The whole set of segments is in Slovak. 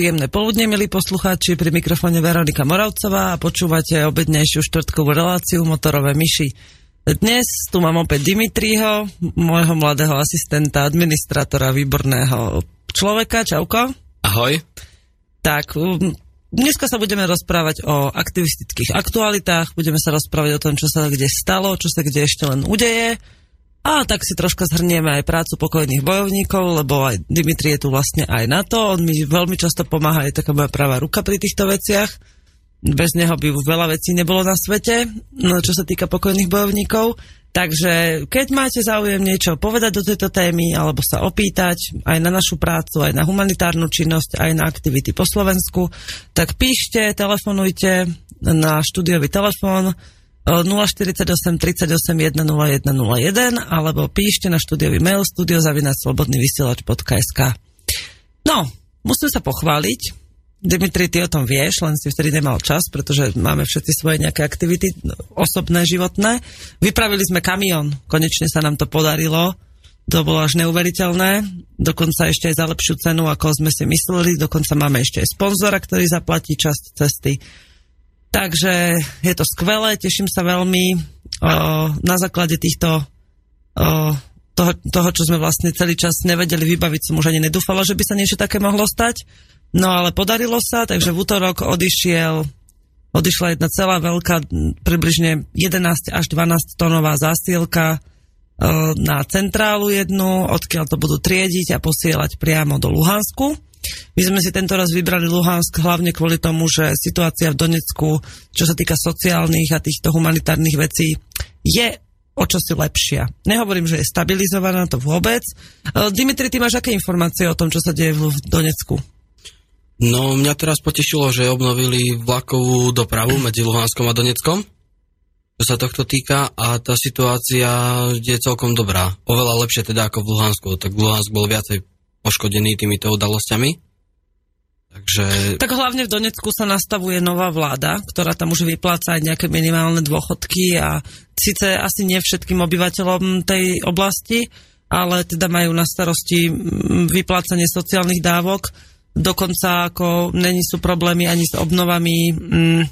Príjemné poludne, milí poslucháči, pri mikrofóne Veronika Moravcová a počúvate obednejšiu štvrtkovú reláciu Motorové myši. Dnes tu mám opäť Dimitriho, môjho mladého asistenta, administrátora, výborného človeka. Čauko. Ahoj. Tak, dneska sa budeme rozprávať o aktivistických aktualitách, budeme sa rozprávať o tom, čo sa kde stalo, čo sa kde ešte len udeje. A tak si troška zhrnieme aj prácu pokojných bojovníkov, lebo aj Dimitri je tu vlastne aj na to. On mi veľmi často pomáha, je taká moja pravá ruka pri týchto veciach. Bez neho by veľa vecí nebolo na svete, no, čo sa týka pokojných bojovníkov. Takže keď máte záujem niečo povedať do tejto témy, alebo sa opýtať aj na našu prácu, aj na humanitárnu činnosť, aj na aktivity po Slovensku, tak píšte, telefonujte na štúdiový telefón 048 38 101 0101 alebo píšte na štúdiový mail studiozavinaclobodnyvysielač.sk No, musím sa pochváliť. Dimitri, ty o tom vieš, len si vtedy nemal čas, pretože máme všetci svoje nejaké aktivity osobné, životné. Vypravili sme kamión, konečne sa nám to podarilo. To bolo až neuveriteľné, dokonca ešte aj za lepšiu cenu, ako sme si mysleli, dokonca máme ešte aj sponzora, ktorý zaplatí časť cesty. Takže je to skvelé, teším sa veľmi o, na základe týchto o, toho, toho, čo sme vlastne celý čas nevedeli vybaviť, som už ani nedúfala, že by sa niečo také mohlo stať. No ale podarilo sa, takže v útorok odišiel odišla jedna celá veľká, približne 11 až 12 tonová zásielka na centrálu jednu, odkiaľ to budú triediť a posielať priamo do Luhansku. My sme si tento raz vybrali Luhansk hlavne kvôli tomu, že situácia v Donecku, čo sa týka sociálnych a týchto humanitárnych vecí, je o čosi lepšia. Nehovorím, že je stabilizovaná, to vôbec. E, Dimitri, ty máš aké informácie o tom, čo sa deje v Donecku? No, mňa teraz potešilo, že obnovili vlakovú dopravu medzi Luhanskom a Doneckom, čo sa tohto týka, a tá situácia je celkom dobrá. Oveľa lepšie teda ako v Luhansku, tak Luhansk bol viacej poškodený týmito udalosťami. Takže... Tak hlavne v Donecku sa nastavuje nová vláda, ktorá tam už vypláca aj nejaké minimálne dôchodky a síce asi nie všetkým obyvateľom tej oblasti, ale teda majú na starosti vyplácanie sociálnych dávok. Dokonca ako není sú problémy ani s obnovami mm,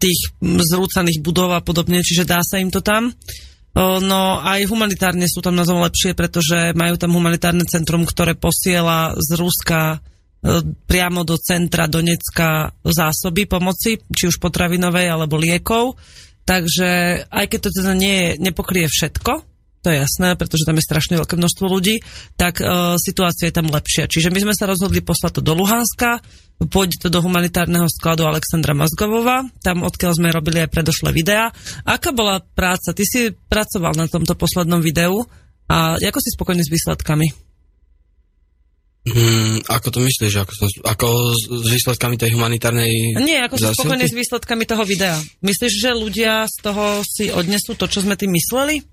tých zrúcaných budov a podobne, čiže dá sa im to tam. No aj humanitárne sú tam na lepšie, pretože majú tam humanitárne centrum, ktoré posiela z Ruska e, priamo do centra Donecka zásoby pomoci, či už potravinovej alebo liekov. Takže aj keď to teda nie, nepokrie všetko, to je jasné, pretože tam je strašne veľké množstvo ľudí, tak e, situácia je tam lepšia. Čiže my sme sa rozhodli poslať to do Luhanska, pôjde to do humanitárneho skladu Alexandra Mazgovova, tam odkiaľ sme robili aj predošlé videá. Aká bola práca? Ty si pracoval na tomto poslednom videu a ako si spokojný s výsledkami? Hmm, ako to myslíš? Ako, som, ako s, s výsledkami tej humanitárnej Nie, ako si spokojný s výsledkami toho videa. Myslíš, že ľudia z toho si odnesú to, čo sme tým mysleli?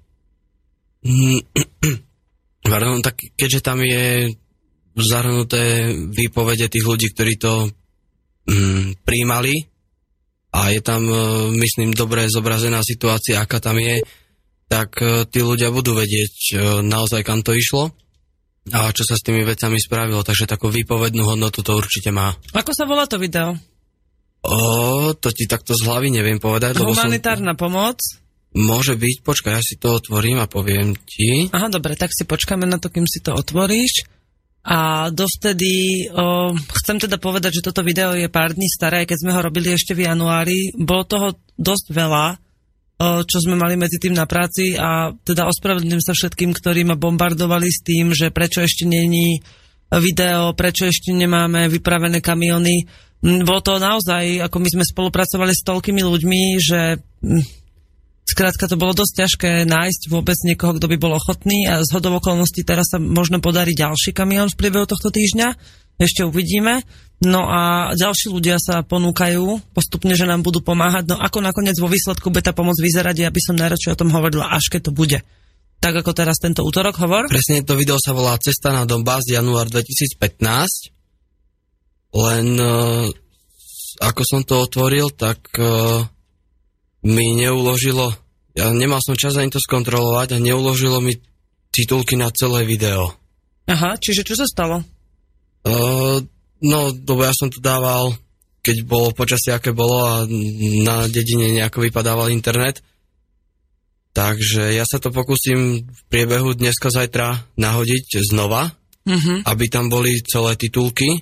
Mm, pardon, tak keďže tam je zahrnuté výpovede tých ľudí, ktorí to mm, príjmali a je tam, e, myslím, dobre zobrazená situácia, aká tam je, tak e, tí ľudia budú vedieť e, naozaj, kam to išlo a čo sa s tými vecami spravilo, takže takú výpovednú hodnotu to určite má. Ako sa volá to video? O, to ti takto z hlavy neviem povedať. Humanitárna som... pomoc? Môže byť, počkaj, ja si to otvorím a poviem ti. Aha, dobre, tak si počkáme na to, kým si to otvoríš. A dovtedy o, chcem teda povedať, že toto video je pár dní staré, keď sme ho robili ešte v januári. Bolo toho dosť veľa čo sme mali medzi tým na práci a teda ospravedlňujem sa všetkým, ktorí ma bombardovali s tým, že prečo ešte není video, prečo ešte nemáme vypravené kamiony. Bolo to naozaj, ako my sme spolupracovali s toľkými ľuďmi, že Skrátka to bolo dosť ťažké nájsť vôbec niekoho, kto by bol ochotný a z hodov okolností teraz sa možno podarí ďalší kamión v priebehu tohto týždňa. Ešte uvidíme. No a ďalší ľudia sa ponúkajú postupne, že nám budú pomáhať. No ako nakoniec vo výsledku bude tá pomoc vyzerať, ja som najradšej o tom hovorila, až keď to bude. Tak ako teraz tento útorok hovor? Presne to video sa volá Cesta na Donbass január 2015. Len uh, ako som to otvoril, tak uh, mi neuložilo, ja nemal som čas ani to skontrolovať a neuložilo mi titulky na celé video. Aha, čiže čo sa stalo? Uh, no, lebo ja som to dával, keď bolo počasie, aké bolo a na dedine nejako vypadával internet. Takže ja sa to pokúsim v priebehu dneska, zajtra nahodiť znova, uh-huh. aby tam boli celé titulky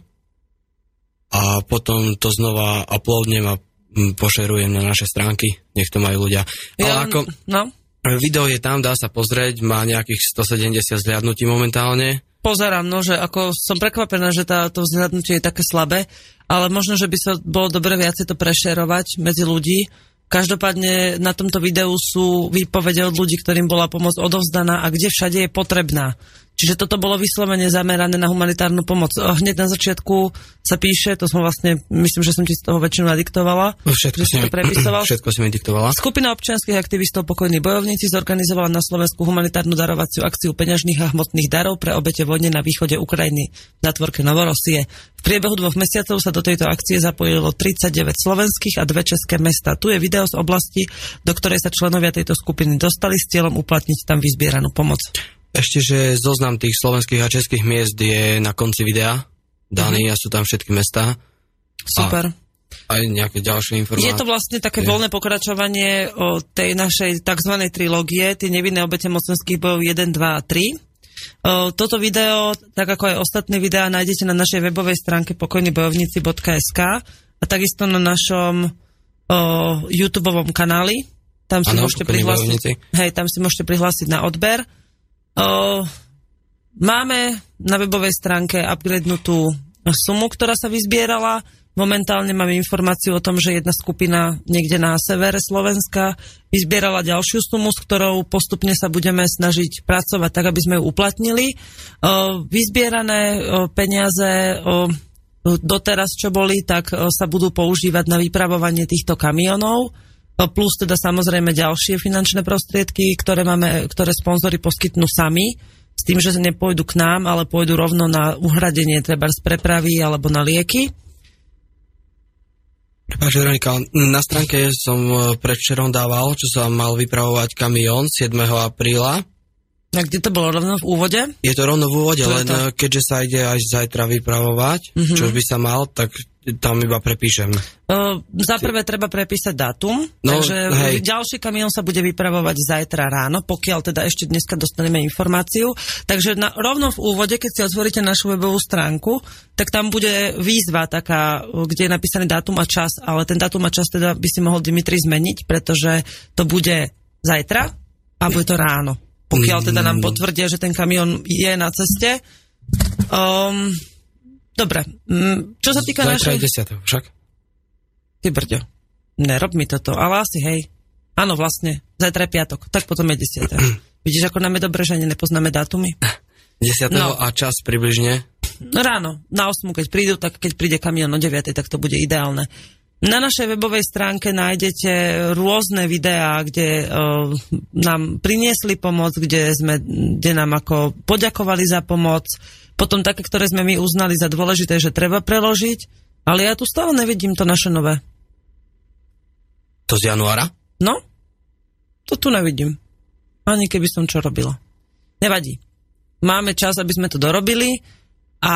a potom to znova uploadnem a pošerujem na naše stránky, nech to majú ľudia. Ja, Ale ako no? video je tam, dá sa pozrieť, má nejakých 170 zhľadnutí momentálne. Pozerám, no, že ako som prekvapená, že tá, to vzhľadnutie je také slabé, ale možno, že by sa bolo dobre viacej to prešerovať medzi ľudí. Každopádne na tomto videu sú výpovede od ľudí, ktorým bola pomoc odovzdaná a kde všade je potrebná. Čiže toto bolo vyslovene zamerané na humanitárnu pomoc. Hneď na začiatku sa píše, to som vlastne, myslím, že som ti z toho väčšinu nadiktovala. Všetko, si, to prepisoval. všetko si mi diktovala. Skupina občianských aktivistov Pokojní bojovníci zorganizovala na Slovensku humanitárnu darovaciu akciu peňažných a hmotných darov pre obete vojny na východe Ukrajiny na tvorke Novorosie. V priebehu dvoch mesiacov sa do tejto akcie zapojilo 39 slovenských a dve české mesta. Tu je video z oblasti, do ktorej sa členovia tejto skupiny dostali s cieľom uplatniť tam vyzbieranú pomoc. Ešte, že zoznam tých slovenských a českých miest je na konci videa daný uh-huh. a sú tam všetky mestá. Super. A aj nejaké ďalšie informácie. Je to vlastne také je. voľné pokračovanie o tej našej tzv. trilógie, tie nevinné obete mocenských bojov 1, 2 a 3. O, toto video, tak ako aj ostatné videá, nájdete na našej webovej stránke pokojnybojovníci.sk a takisto na našom o, YouTube kanáli. Tam si ano, môžete prihlásiť. Hej, tam si môžete prihlásiť na odber. O, máme na webovej stránke upgradenutú sumu, ktorá sa vyzbierala. Momentálne máme informáciu o tom, že jedna skupina niekde na severe Slovenska vyzbierala ďalšiu sumu, s ktorou postupne sa budeme snažiť pracovať tak, aby sme ju uplatnili. Vyzbierané peniaze doteraz, čo boli, tak sa budú používať na vypravovanie týchto kamionov plus teda samozrejme ďalšie finančné prostriedky, ktoré, máme, ktoré sponzory poskytnú sami, s tým, že nepôjdu k nám, ale pôjdu rovno na uhradenie treba z prepravy alebo na lieky. Prepáč, Veronika, na stránke som e, predvčerom dával, čo sa mal vypravovať kamión 7. apríla. A kde to bolo rovno v úvode? Je to rovno v úvode, len to? E, keďže sa ide až zajtra vypravovať, uh-huh. čo by sa mal, tak tam iba prepíšem. Uh, za prvé treba prepísať dátum, no, takže hej. ďalší kamión sa bude vypravovať zajtra ráno, pokiaľ teda ešte dneska dostaneme informáciu. Takže na, rovno v úvode, keď si otvoríte našu webovú stránku, tak tam bude výzva taká, kde je napísaný dátum a čas, ale ten dátum a čas teda by si mohol Dimitri zmeniť, pretože to bude zajtra a bude to ráno. Pokiaľ teda nám potvrdia, že ten kamión je na ceste. Um, Dobre, mm, čo sa týka našej... Zajtra 10. však. Ty brďo, nerob mi toto, ale asi hej. Áno, vlastne, zajtra je piatok, tak potom je 10. Vidíš, ako nám je dobre, že ani nepoznáme dátumy? 10. No. a čas približne? No ráno, na 8, keď prídu, tak keď príde kamión o 9, tak to bude ideálne. Na našej webovej stránke nájdete rôzne videá, kde uh, nám priniesli pomoc, kde, sme, kde nám ako poďakovali za pomoc, potom také, ktoré sme my uznali za dôležité, že treba preložiť, ale ja tu stále nevidím to naše nové. To z januára? No, to tu nevidím. Ani keby som čo robila. Nevadí. Máme čas, aby sme to dorobili a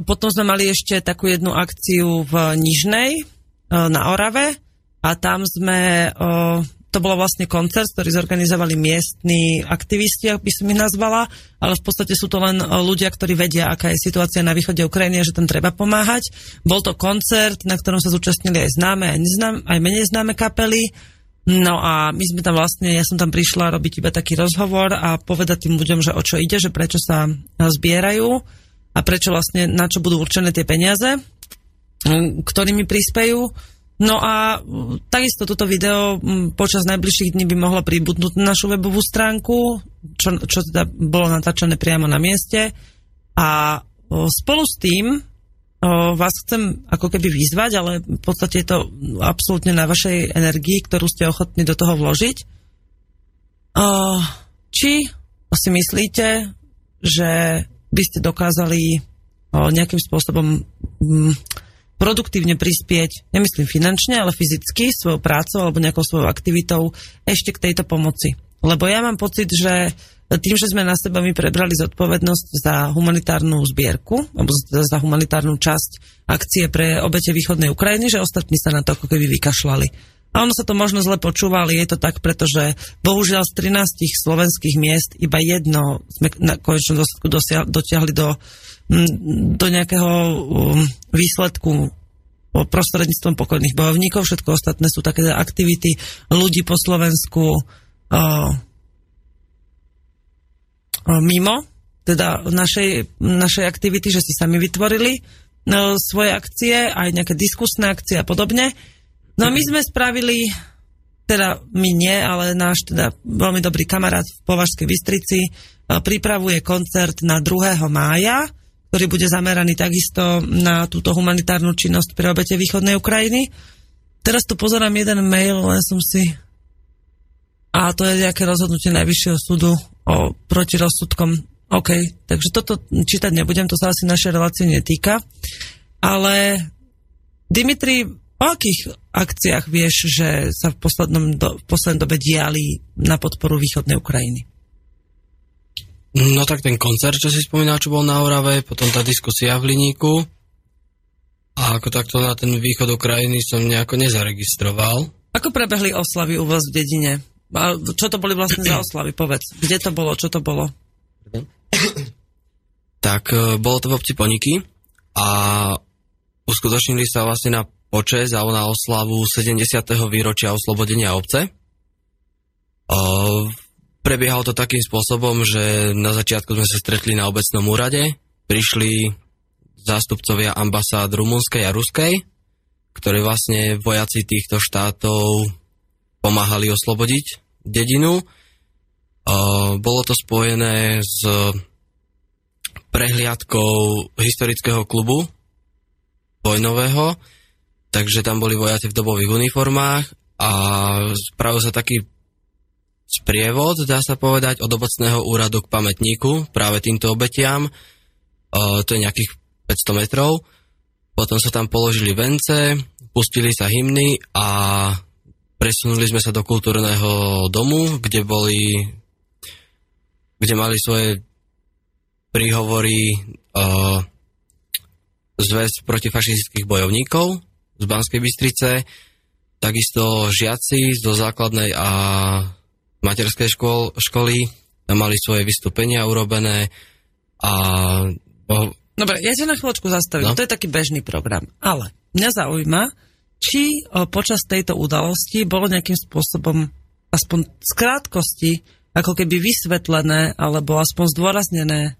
potom sme mali ešte takú jednu akciu v Nižnej na Orave a tam sme to bolo vlastne koncert, ktorý zorganizovali miestni aktivisti, ak by som ich nazvala, ale v podstate sú to len e, ľudia, ktorí vedia, aká je situácia na východe Ukrajiny a že tam treba pomáhať. Bol to koncert, na ktorom sa zúčastnili aj známe, aj, neznám, aj menej známe kapely. No a my sme tam vlastne, ja som tam prišla robiť iba taký rozhovor a povedať tým ľuďom, že o čo ide, že prečo sa zbierajú a prečo vlastne, na čo budú určené tie peniaze, ktorými prispejú. No a takisto toto video počas najbližších dní by mohlo pribudnúť na našu webovú stránku, čo, čo teda bolo natáčané priamo na mieste. A spolu s tým vás chcem ako keby vyzvať, ale v podstate je to absolútne na vašej energii, ktorú ste ochotní do toho vložiť. Či si myslíte, že by ste dokázali nejakým spôsobom produktívne prispieť, nemyslím finančne, ale fyzicky, svojou prácou alebo nejakou svojou aktivitou ešte k tejto pomoci. Lebo ja mám pocit, že tým, že sme na seba my prebrali zodpovednosť za humanitárnu zbierku, alebo za humanitárnu časť akcie pre obete východnej Ukrajiny, že ostatní sa na to ako keby vykašľali. A ono sa to možno zle počúva, ale je to tak, pretože bohužiaľ z 13 slovenských miest iba jedno sme na konečnom dôsledku dotiahli do, do nejakého um, výsledku prostredníctvom pokojných bojovníkov. Všetko ostatné sú také aktivity ľudí po Slovensku, mimo teda našej, našej aktivity, že si sami vytvorili no, svoje akcie, aj nejaké diskusné akcie a podobne. No my sme spravili, teda my nie, ale náš teda veľmi dobrý kamarát v Považskej Bystrici pripravuje koncert na 2. mája, ktorý bude zameraný takisto na túto humanitárnu činnosť pre obete východnej Ukrajiny. Teraz tu pozerám jeden mail, len som si... A to je nejaké rozhodnutie Najvyššieho súdu o protirozsudkom. OK, takže toto čítať nebudem, to sa asi naše relácie netýka. Ale Dimitri, o akých akciách vieš, že sa v, poslednom do, v poslednej dobe diali na podporu východnej Ukrajiny? No tak ten koncert, čo si spomínal, čo bol na Orave, potom tá diskusia v Liníku. A ako takto na ten východ Ukrajiny som nejako nezaregistroval. Ako prebehli oslavy u vás v dedine? A čo to boli vlastne za oslavy, povedz. Kde to bolo, čo to bolo? Tak e, bolo to v obci Poniky a uskutočnili sa vlastne na počes a na oslavu 70. výročia oslobodenia obce. Prebiehalo to takým spôsobom, že na začiatku sme sa stretli na obecnom úrade, prišli zástupcovia ambasád rumunskej a ruskej, ktoré vlastne vojaci týchto štátov pomáhali oslobodiť dedinu. Bolo to spojené s prehliadkou historického klubu vojnového, takže tam boli vojaci v dobových uniformách a spravil sa taký sprievod, dá sa povedať, od obecného úradu k pamätníku práve týmto obetiam. To je nejakých 500 metrov. Potom sa tam položili vence, pustili sa hymny a presunuli sme sa do kultúrneho domu, kde boli kde mali svoje príhovory uh, zväz protifašistických bojovníkov z Banskej Bystrice, takisto žiaci zo základnej a materskej škôl, školy mali svoje vystúpenia urobené a... Dobre, ja ťa na chvíľočku zastavím. No? To je taký bežný program. Ale mňa zaujíma, či počas tejto udalosti bolo nejakým spôsobom aspoň z krátkosti ako keby vysvetlené alebo aspoň zdôraznené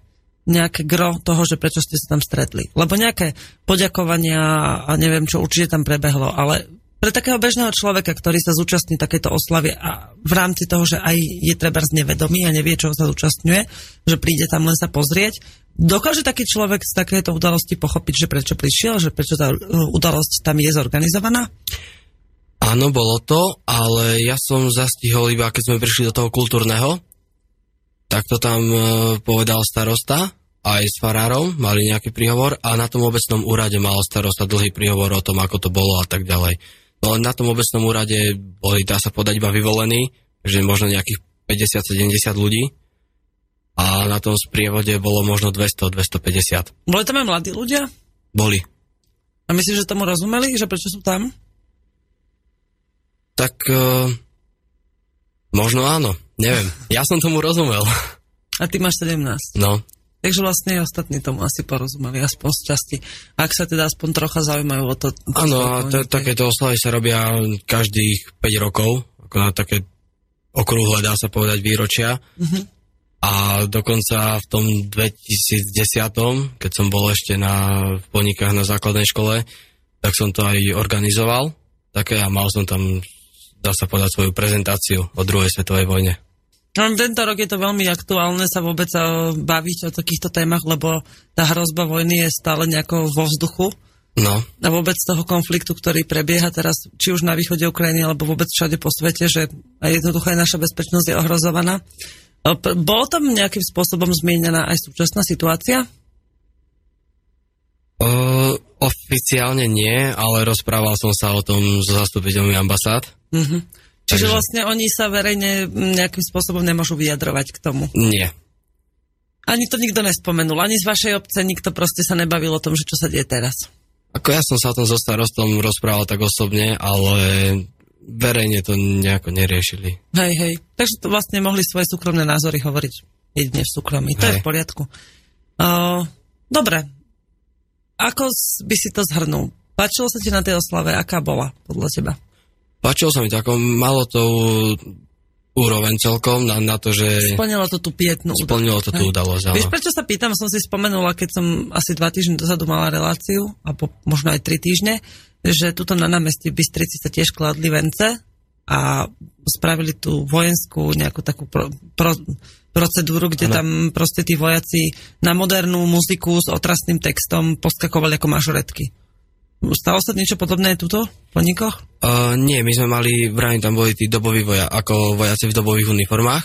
nejaké gro toho, že prečo ste sa tam stretli. Lebo nejaké poďakovania a neviem čo určite tam prebehlo, ale pre takého bežného človeka, ktorý sa zúčastní takéto oslavy a v rámci toho, že aj je treba nevedomý a nevie, čo sa zúčastňuje, že príde tam len sa pozrieť, dokáže taký človek z takéto udalosti pochopiť, že prečo prišiel, že prečo tá uh, udalosť tam je zorganizovaná? Áno, bolo to, ale ja som zastihol iba, keď sme prišli do toho kultúrneho, tak to tam uh, povedal starosta, aj s farárom, mali nejaký príhovor a na tom obecnom úrade mal starosta dlhý príhovor o tom, ako to bolo a tak ďalej. No na tom obecnom úrade boli, dá sa podať, iba vyvolení, že možno nejakých 50-70 ľudí a na tom sprievode bolo možno 200-250. Boli tam aj mladí ľudia? Boli. A myslíš, že tomu rozumeli, že prečo sú tam? Tak uh, možno áno, neviem. Ja som tomu rozumel. A ty máš 17. No. Takže vlastne ostatní tomu asi porozumeli, aspoň z časti. Ak sa teda aspoň trocha zaujímajú o to. Áno, a t- takéto oslavy sa robia každých 5 rokov, ako na také okrúhle, dá sa povedať, výročia. Mm-hmm. A dokonca v tom 2010, keď som bol ešte na v ponikách na základnej škole, tak som to aj organizoval. Také a mal som tam, dá sa povedať, svoju prezentáciu o druhej svetovej vojne. No, tento rok je to veľmi aktuálne sa vôbec eh, baviť o takýchto témach, lebo tá hrozba vojny je stále nejako vo vzduchu. No. A vôbec toho konfliktu, ktorý prebieha teraz, či už na východe Ukrajiny, alebo vôbec všade po svete, že jednoducho aj naša bezpečnosť je ohrozovaná. Eh, bolo tam nejakým spôsobom zmienená aj súčasná situácia? Uh, oficiálne nie, ale rozprával som sa o tom so zastupiteľmi ambasád. Uh-huh. Čiže Takže... vlastne oni sa verejne nejakým spôsobom nemôžu vyjadrovať k tomu. Nie. Ani to nikto nespomenul, ani z vašej obce nikto proste sa nebavil o tom, že čo sa deje teraz. Ako ja som sa o tom so starostom rozprával tak osobne, ale verejne to nejako neriešili. Hej, hej. Takže to vlastne mohli svoje súkromné názory hovoriť jedine v súkromí. To hej. je v poriadku. Uh, dobre. Ako by si to zhrnul? Páčilo sa ti na tej oslave? Aká bola podľa teba? Páčilo sa mi to, ako malo to úroveň celkom na, na to, že... Splnilo to tú pietnú udalosť. Splnilo to tú udalosť, Vieš, prečo sa pýtam? Som si spomenula, keď som asi dva týždne dozadu mala reláciu, alebo možno aj tri týždne, že tuto na námestí v Bystrici sa tiež kladli vence a spravili tú vojenskú nejakú takú pro, pro, procedúru, kde ano. tam proste tí vojaci na modernú muziku s otrasným textom poskakovali ako mažoretky. Stalo sa niečo podobné tuto v? Uh, nie, my sme mali, vrajím, tam boli tí doboví voja, ako vojaci v dobových uniformách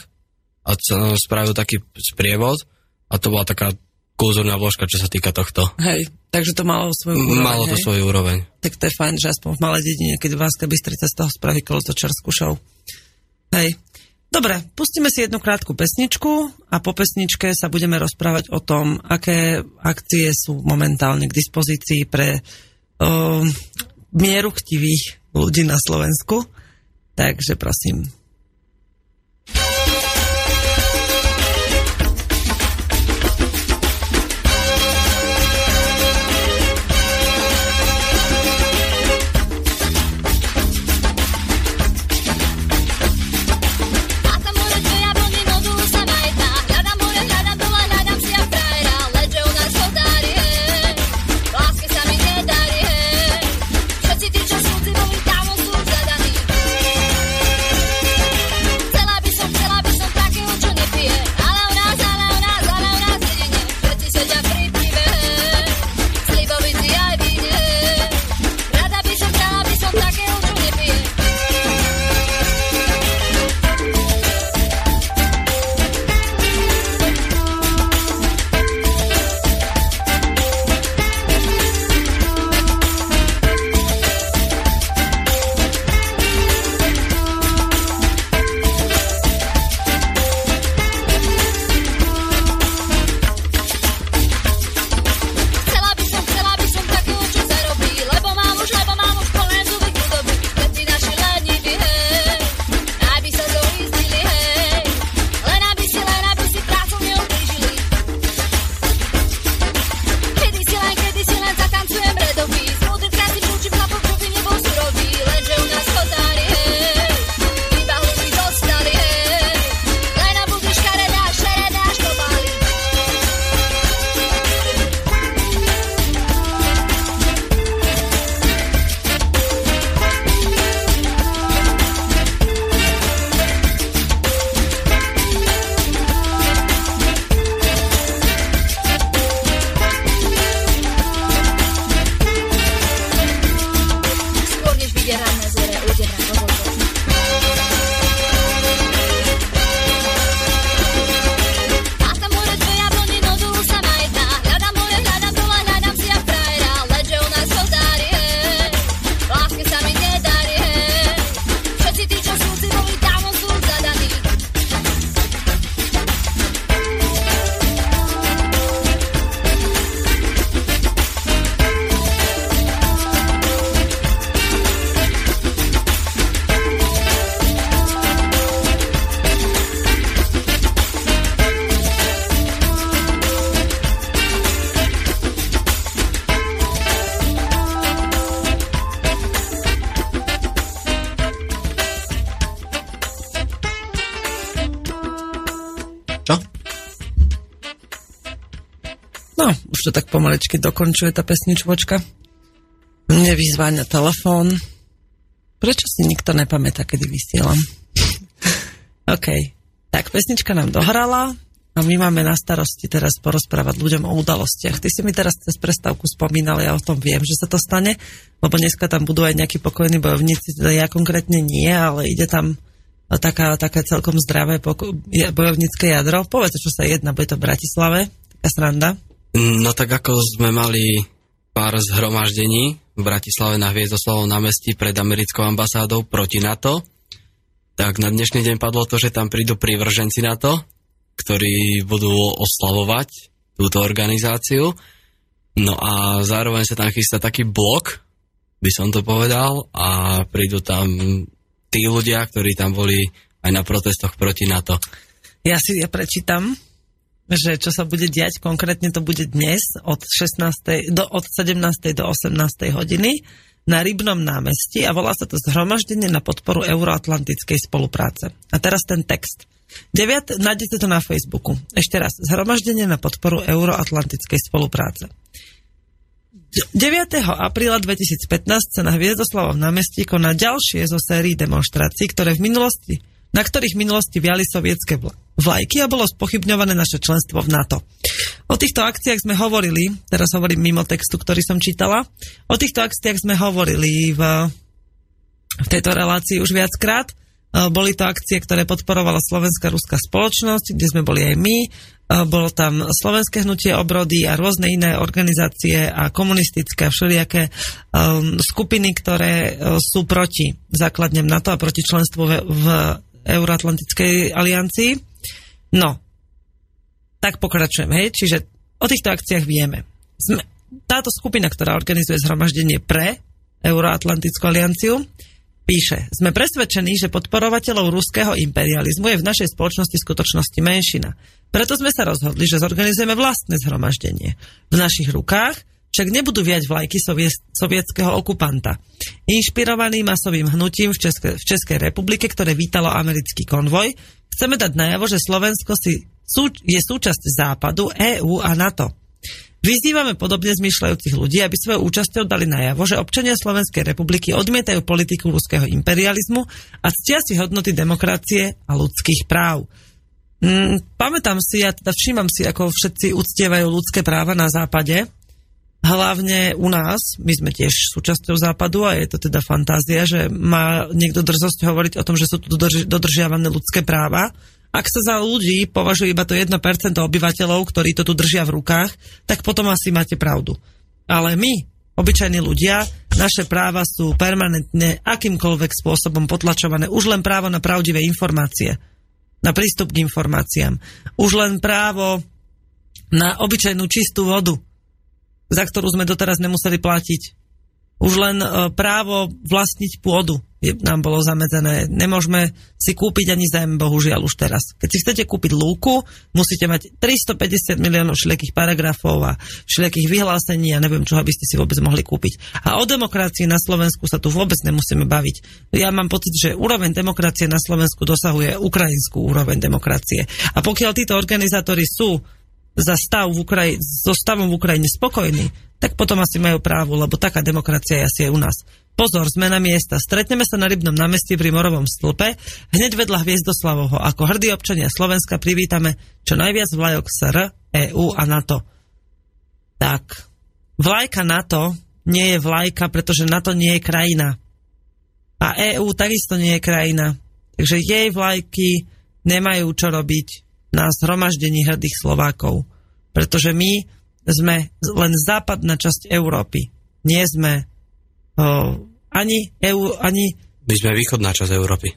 a no, spravil taký sprievod a to bola taká kulzorná vložka, čo sa týka tohto. Hej, takže to malo svoju úroveň. Malo to hej? svoju úroveň. Tak to je fajn, že aspoň v malej dedine, keď Vánska Bystrica z toho spraví kolotočarskú show. Hej. Dobre, pustíme si jednu krátku pesničku a po pesničke sa budeme rozprávať o tom, aké akcie sú momentálne k dispozícii pre uh, mieru chtivých ľudí na Slovensku. Takže prosím. To tak pomalečky dokončuje tá pesničvočka. Mne vyzváňa telefón. Prečo si nikto nepamätá, kedy vysielam? OK. Tak, pesnička nám dohrala a my máme na starosti teraz porozprávať ľuďom o udalostiach. Ty si mi teraz cez prestávku spomínal, ja o tom viem, že sa to stane, lebo dneska tam budú aj nejakí pokojní bojovníci, teda ja konkrétne nie, ale ide tam taká, také celkom zdravé poko- bojovnícke jadro. Povedz, čo sa jedná, bude to v Bratislave, taká sranda. No tak ako sme mali pár zhromaždení v Bratislave na Hviezdoslavovom námestí pred americkou ambasádou proti NATO, tak na dnešný deň padlo to, že tam prídu prívrženci NATO, ktorí budú oslavovať túto organizáciu. No a zároveň sa tam chystá taký blok, by som to povedal, a prídu tam tí ľudia, ktorí tam boli aj na protestoch proti NATO. Ja si ja prečítam, že čo sa bude diať, konkrétne to bude dnes od, 16. Do, od 17. do 18. hodiny na Rybnom námestí a volá sa to Zhromaždenie na podporu euroatlantickej spolupráce. A teraz ten text. 9, nájdete to na Facebooku. Ešte raz, zhromaždenie na podporu euroatlantickej spolupráce. 9. apríla 2015 sa na Hviezdoslavovom námestí koná ďalšie zo sérií demonstrácií, ktoré v minulosti, na ktorých minulosti viali sovietské vlajky a bolo spochybňované naše členstvo v NATO. O týchto akciách sme hovorili, teraz hovorím mimo textu, ktorý som čítala, o týchto akciách sme hovorili v, v tejto relácii už viackrát. E, boli to akcie, ktoré podporovala Slovenská ruská spoločnosť, kde sme boli aj my. E, bolo tam Slovenské hnutie obrody a rôzne iné organizácie a komunistické a všelijaké um, skupiny, ktoré sú proti základnem NATO a proti členstvu v Euroatlantickej aliancii. No, tak pokračujem, hej, čiže o týchto akciách vieme. Sme, táto skupina, ktorá organizuje zhromaždenie pre Euroatlantickú alianciu, Píše, sme presvedčení, že podporovateľov ruského imperializmu je v našej spoločnosti v skutočnosti menšina. Preto sme sa rozhodli, že zorganizujeme vlastné zhromaždenie. V našich rukách však nebudú viať vlajky sovie- sovietského okupanta. Inšpirovaný masovým hnutím v, Českej, v Českej republike, ktoré vítalo americký konvoj, chceme dať najavo, že Slovensko si, sú, je súčasť Západu, EÚ a NATO. Vyzývame podobne zmyšľajúcich ľudí, aby svojou účasťou dali najavo, že občania Slovenskej republiky odmietajú politiku ruského imperializmu a ctia si hodnoty demokracie a ľudských práv. Mm, pamätám si, ja teda všímam si, ako všetci uctievajú ľudské práva na západe, hlavne u nás, my sme tiež súčasťou západu a je to teda fantázia, že má niekto drzosť hovoriť o tom, že sú tu dodržiavané ľudské práva, ak sa za ľudí považuje iba to 1% obyvateľov, ktorí to tu držia v rukách, tak potom asi máte pravdu. Ale my, obyčajní ľudia, naše práva sú permanentne akýmkoľvek spôsobom potlačované. Už len právo na pravdivé informácie, na prístup k informáciám. Už len právo na obyčajnú čistú vodu, za ktorú sme doteraz nemuseli platiť. Už len e, právo vlastniť pôdu nám bolo zamedzené. Nemôžeme si kúpiť ani zem, bohužiaľ už teraz. Keď si chcete kúpiť lúku, musíte mať 350 miliónov všelijakých paragrafov a všelijakých vyhlásení a neviem čo, aby ste si vôbec mohli kúpiť. A o demokracii na Slovensku sa tu vôbec nemusíme baviť. Ja mám pocit, že úroveň demokracie na Slovensku dosahuje ukrajinskú úroveň demokracie. A pokiaľ títo organizátori sú za stav v Ukraji- so stavom v Ukrajine spokojní, tak potom asi majú právo, lebo taká demokracia je asi aj u nás. Pozor, zmena miesta. Stretneme sa na Rybnom námestí pri Morovom stĺpe. Hneď vedľa Hviezdoslavovho. Ako hrdí občania Slovenska privítame čo najviac vlajok SR, EU a NATO. Tak, vlajka NATO nie je vlajka, pretože NATO nie je krajina. A EU takisto nie je krajina. Takže jej vlajky nemajú čo robiť na zhromaždení hrdých Slovákov. Pretože my sme len západná časť Európy. Nie sme o, ani EU, ani... My sme východná časť Európy.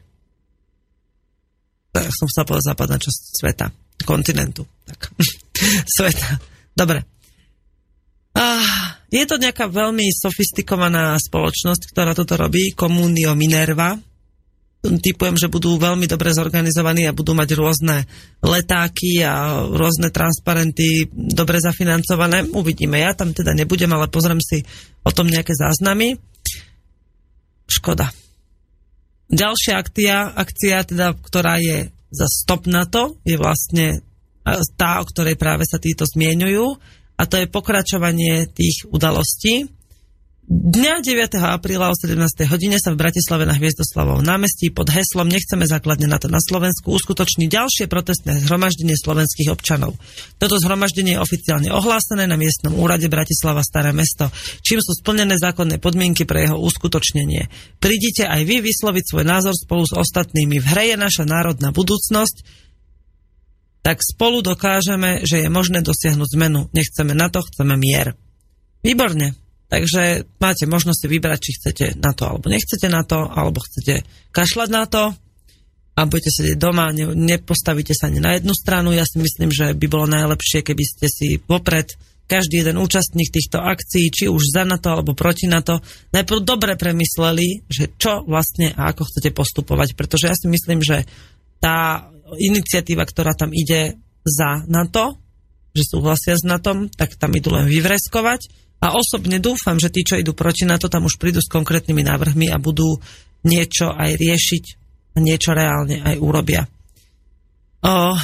Tak som chcel povedať západná časť sveta. Kontinentu. Tak. sveta. Dobre. Ah, je to nejaká veľmi sofistikovaná spoločnosť, ktorá toto robí, Communio Minerva, typujem, že budú veľmi dobre zorganizovaní a budú mať rôzne letáky a rôzne transparenty dobre zafinancované. Uvidíme. Ja tam teda nebudem, ale pozriem si o tom nejaké záznamy. Škoda. Ďalšia akcia, akcia teda, ktorá je za stop na to, je vlastne tá, o ktorej práve sa títo zmieňujú a to je pokračovanie tých udalostí. Dňa 9. apríla o 17. hodine sa v Bratislave na Hviezdoslavovom námestí pod heslom Nechceme základne na to na Slovensku uskutoční ďalšie protestné zhromaždenie slovenských občanov. Toto zhromaždenie je oficiálne ohlásené na miestnom úrade Bratislava Staré mesto, čím sú splnené zákonné podmienky pre jeho uskutočnenie. Prídite aj vy vysloviť svoj názor spolu s ostatnými. V hre je naša národná budúcnosť, tak spolu dokážeme, že je možné dosiahnuť zmenu. Nechceme na to, chceme mier. Výborne. Takže máte možnosť si vybrať, či chcete na to alebo nechcete na to, alebo chcete kašľať na to a budete sedieť doma, ne, nepostavíte sa ani na jednu stranu. Ja si myslím, že by bolo najlepšie, keby ste si vopred každý jeden účastník týchto akcií, či už za NATO alebo proti NATO, najprv dobre premysleli, že čo vlastne a ako chcete postupovať, pretože ja si myslím, že tá iniciatíva, ktorá tam ide za NATO, že súhlasia s NATO, tak tam idú len vyvreskovať a osobne dúfam, že tí, čo idú proti na to, tam už prídu s konkrétnymi návrhmi a budú niečo aj riešiť a niečo reálne aj urobia. O,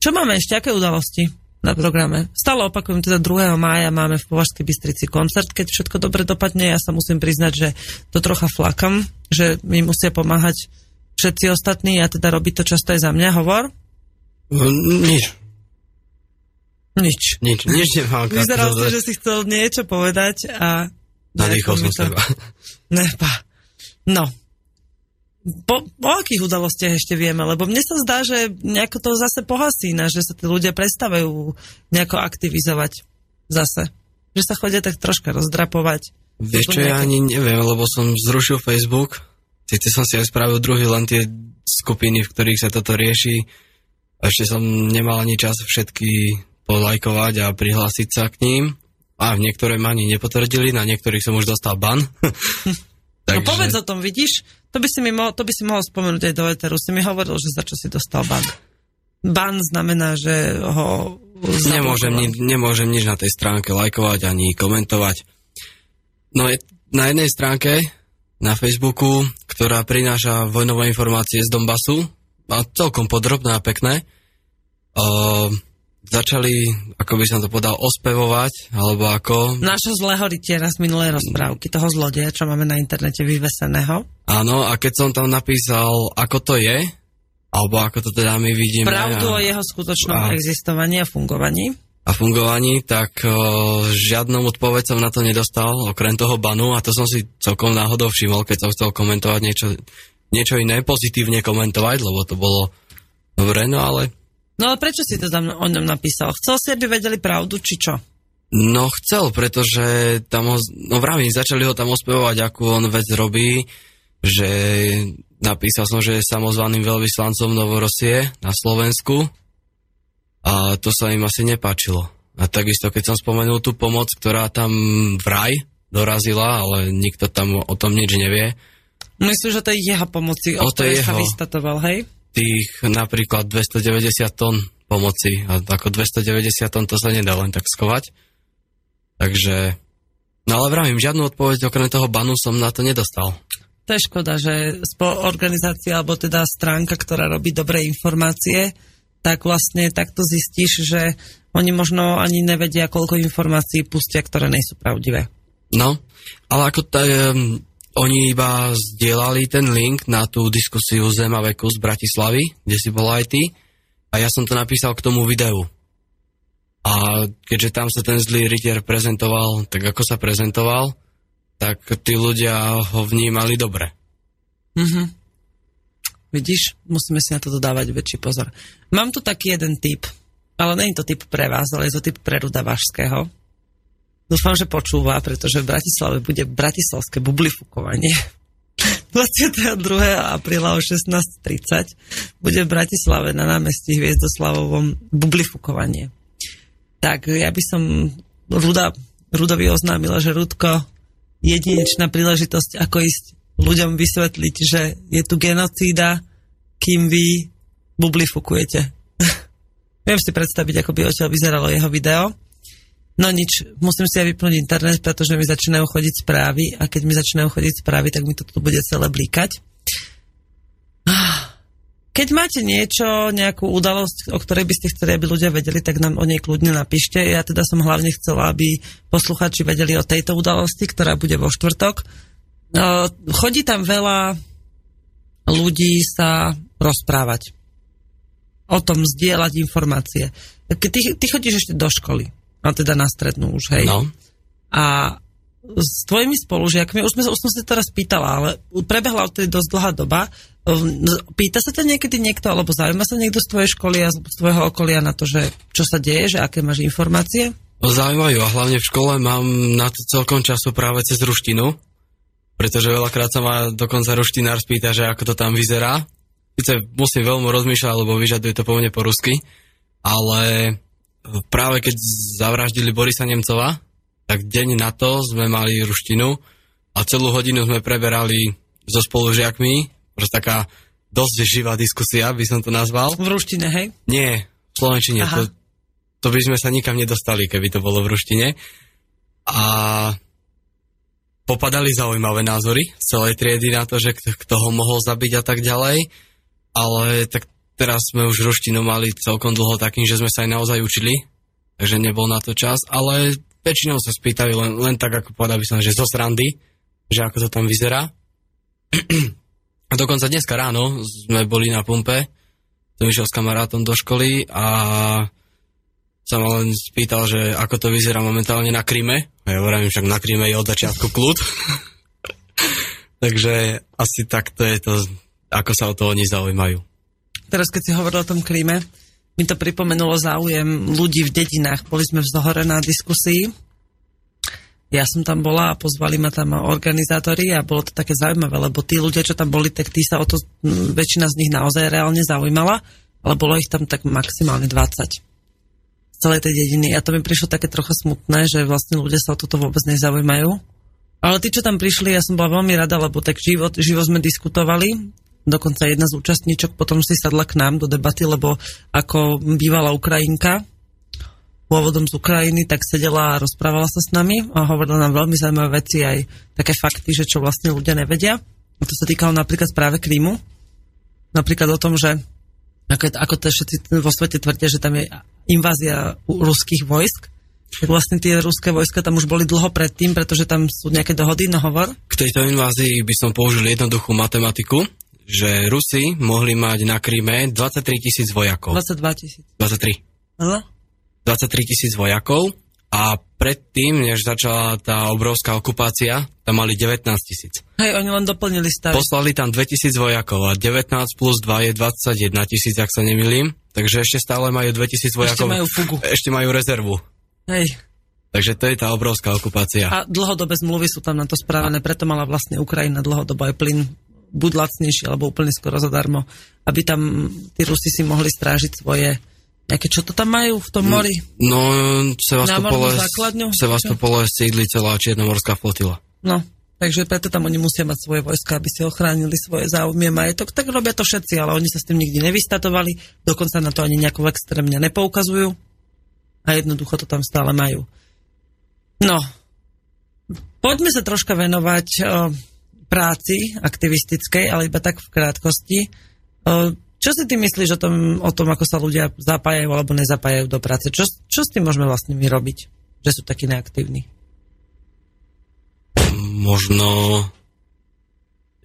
čo máme ešte? Aké udalosti na programe? Stále opakujem, teda 2. mája máme v Považskej Bystrici koncert, keď všetko dobre dopadne. Ja sa musím priznať, že to trocha flakam, že mi musia pomáhať všetci ostatní a teda robiť to často aj za mňa. Hovor? Nič. Nič. Nič, nič nemám. Vyzeral si, že si chcel niečo povedať a... Nadýchol som to... Nepa. No. Po, po akých udalostiach ešte vieme? Lebo mne sa zdá, že nejako to zase pohasína, že sa tí ľudia prestávajú nejako aktivizovať zase. Že sa chodia tak troška rozdrapovať. Vieš čo, nejaké... ja ani neviem, lebo som zrušil Facebook. Sice som si aj spravil druhý len tie skupiny, v ktorých sa toto rieši. Ešte som nemal ani čas všetky polajkovať a prihlásiť sa k ním. A v niektoré ma ani nepotvrdili, na niektorých som už dostal ban. Takže... No povedz o tom, vidíš? To by, si mi mohol, to by si mohol spomenúť aj do Eteru. Si mi hovoril, že za čo si dostal ban. Ban znamená, že ho... Nemôžem, ni, nemôžem nič na tej stránke lajkovať ani komentovať. No je na jednej stránke na Facebooku, ktorá prináša vojnové informácie z Donbasu, a celkom podrobné a pekné, uh, začali, ako by som to podal, ospevovať, alebo ako... Našho zlého rytiera z minulej rozprávky, toho zlodeja, čo máme na internete vyveseného. Áno, a keď som tam napísal, ako to je, alebo ako to teda my vidíme... Pravdu a, o jeho skutočnom a, existovaní a fungovaní. A fungovaní, tak o, žiadnom odpoveď som na to nedostal, okrem toho banu, a to som si celkom náhodou všimol, keď som chcel komentovať niečo, niečo iné, pozitívne komentovať, lebo to bolo dobre, no ale No ale prečo si to tam o ňom napísal? Chcel si, aby vedeli pravdu, či čo? No chcel, pretože tam ho, no vravím, začali ho tam ospevovať, akú on vec robí, že napísal som, že je samozvaným veľvyslancom Novorosie na Slovensku a to sa im asi nepáčilo. A takisto, keď som spomenul tú pomoc, ktorá tam vraj dorazila, ale nikto tam o tom nič nevie. Myslím, že to je jeho pomoci, o, o ktorej sa vystatoval, hej? Tých napríklad 290 tón pomoci a ako 290 tón to sa nedá len tak skovať. Takže, no ale vravím, žiadnu odpoveď okrem toho banu som na to nedostal. To je škoda, že organizácia alebo teda stránka, ktorá robí dobré informácie, tak vlastne takto zistíš, že oni možno ani nevedia, koľko informácií pustia, ktoré nie sú pravdivé. No, ale ako t- oni iba zdieľali ten link na tú diskusiu Zema veku z Bratislavy, kde si bol aj ty, a ja som to napísal k tomu videu. A keďže tam sa ten zlý rytier prezentoval, tak ako sa prezentoval, tak tí ľudia ho vnímali dobre. Mhm. Vidíš, musíme si na to dávať väčší pozor. Mám tu taký jeden typ, ale je to typ pre vás, ale je to typ pre Ruda Vašského Dúfam, že počúva, pretože v Bratislave bude bratislavské bublifukovanie. 22. apríla o 16.30 bude v Bratislave na námestí Hviezdoslavovom bublifukovanie. Tak ja by som Ruda, Rudovi oznámila, že Rudko jedinečná príležitosť, ako ísť ľuďom vysvetliť, že je tu genocída, kým vy bublifukujete. Viem si predstaviť, ako by odtiaľ vyzeralo jeho video. No nič, musím si aj vypnúť internet, pretože mi začínajú chodiť správy a keď mi začínajú chodiť správy, tak mi to tu bude celé blíkať. keď máte niečo, nejakú udalosť, o ktorej by ste chceli, aby ľudia vedeli, tak nám o nej kľudne napíšte. Ja teda som hlavne chcela, aby posluchači vedeli o tejto udalosti, ktorá bude vo štvrtok. Uh, chodí tam veľa ľudí sa rozprávať. O tom zdieľať informácie. Ty, ty chodíš ešte do školy, a teda na strednú už, hej. No. A s tvojimi spolužiakmi, už, sme, už som sa teraz pýtala, ale prebehla odtedy dosť dlhá doba. Um, pýta sa ťa niekedy niekto, alebo zaujíma sa niekto z tvojej školy a z tvojho okolia na to, že čo sa deje, že aké máš informácie? Zaujímajú a hlavne v škole mám na to celkom času práve cez ruštinu, pretože veľakrát sa ma dokonca ruštinár spýta, že ako to tam vyzerá. Sice musím veľmi rozmýšľať, lebo vyžaduje to po mne po rusky, ale práve keď zavraždili Borisa Nemcova, tak deň na to sme mali ruštinu a celú hodinu sme preberali so spolužiakmi, proste taká dosť živá diskusia, by som to nazval. V ruštine, hej? Nie, v slovenčine. To, to by sme sa nikam nedostali, keby to bolo v ruštine. A popadali zaujímavé názory z celej triedy na to, že kto ho mohol zabiť a tak ďalej. Ale tak teraz sme už ruštinu mali celkom dlho takým, že sme sa aj naozaj učili, takže nebol na to čas, ale väčšinou sa spýtajú len, len tak, ako povedal by som, že zo srandy, že ako to tam vyzerá. a dokonca dneska ráno sme boli na pumpe, som išiel s kamarátom do školy a sa ma len spýtal, že ako to vyzerá momentálne na Kryme. A ja hovorím, však na Kryme je od začiatku kľud. Takže asi takto je to, ako sa o to oni zaujímajú. Teraz, keď si hovoril o tom Kryme, mi to pripomenulo záujem ľudí v dedinách. Boli sme v Zohore na diskusii. Ja som tam bola a pozvali ma tam organizátori a bolo to také zaujímavé, lebo tí ľudia, čo tam boli, tak tí sa o to, väčšina z nich naozaj reálne zaujímala, ale bolo ich tam tak maximálne 20 z celej tej dediny. A to mi prišlo také trocha smutné, že vlastne ľudia sa o toto vôbec nezaujímajú. Ale tí, čo tam prišli, ja som bola veľmi rada, lebo tak život, život sme diskutovali Dokonca jedna z účastníčok potom si sadla k nám do debaty, lebo ako bývala Ukrajinka, pôvodom z Ukrajiny, tak sedela a rozprávala sa s nami a hovorila nám veľmi zaujímavé veci, aj také fakty, že čo vlastne ľudia nevedia. A to sa týkalo napríklad práve Krímu. Napríklad o tom, že ako, ako to všetci vo svete tvrdia, že tam je invázia ruských vojsk, tak vlastne tie ruské vojska tam už boli dlho predtým, pretože tam sú nejaké dohody, no hovor. K tejto invázii by som použil jednoduchú matematiku že Rusi mohli mať na Kríme 23 tisíc vojakov. 22 tisíc. 23. Aha. 23 tisíc vojakov a predtým, než začala tá obrovská okupácia, tam mali 19 tisíc. Hej, oni len doplnili stav. Poslali tam 2000 vojakov a 19 plus 2 je 21 tisíc, ak sa nemýlim. Takže ešte stále majú 2000 vojakov. Ešte majú fugu. Ešte majú rezervu. Hej. Takže to je tá obrovská okupácia. A dlhodobé zmluvy sú tam na to spravené, preto mala vlastne Ukrajina dlhodobo aj plyn buď lacnejšie, alebo úplne skoro zadarmo, aby tam tí Rusi si mohli strážiť svoje nejaké, čo to tam majú v tom mori? No, Sevastopole, Sevastopole sídli celá Čiernomorská flotila. No, takže preto tam oni musia mať svoje vojska, aby si ochránili svoje záujmy a majetok. Tak robia to všetci, ale oni sa s tým nikdy nevystatovali, dokonca na to ani nejako extrémne nepoukazujú a jednoducho to tam stále majú. No, poďme sa troška venovať práci aktivistickej, ale iba tak v krátkosti. Čo si ty myslíš o tom, o tom, ako sa ľudia zapájajú alebo nezapájajú do práce? Čo, čo s tým môžeme vlastne my robiť, že sú takí neaktívni? Možno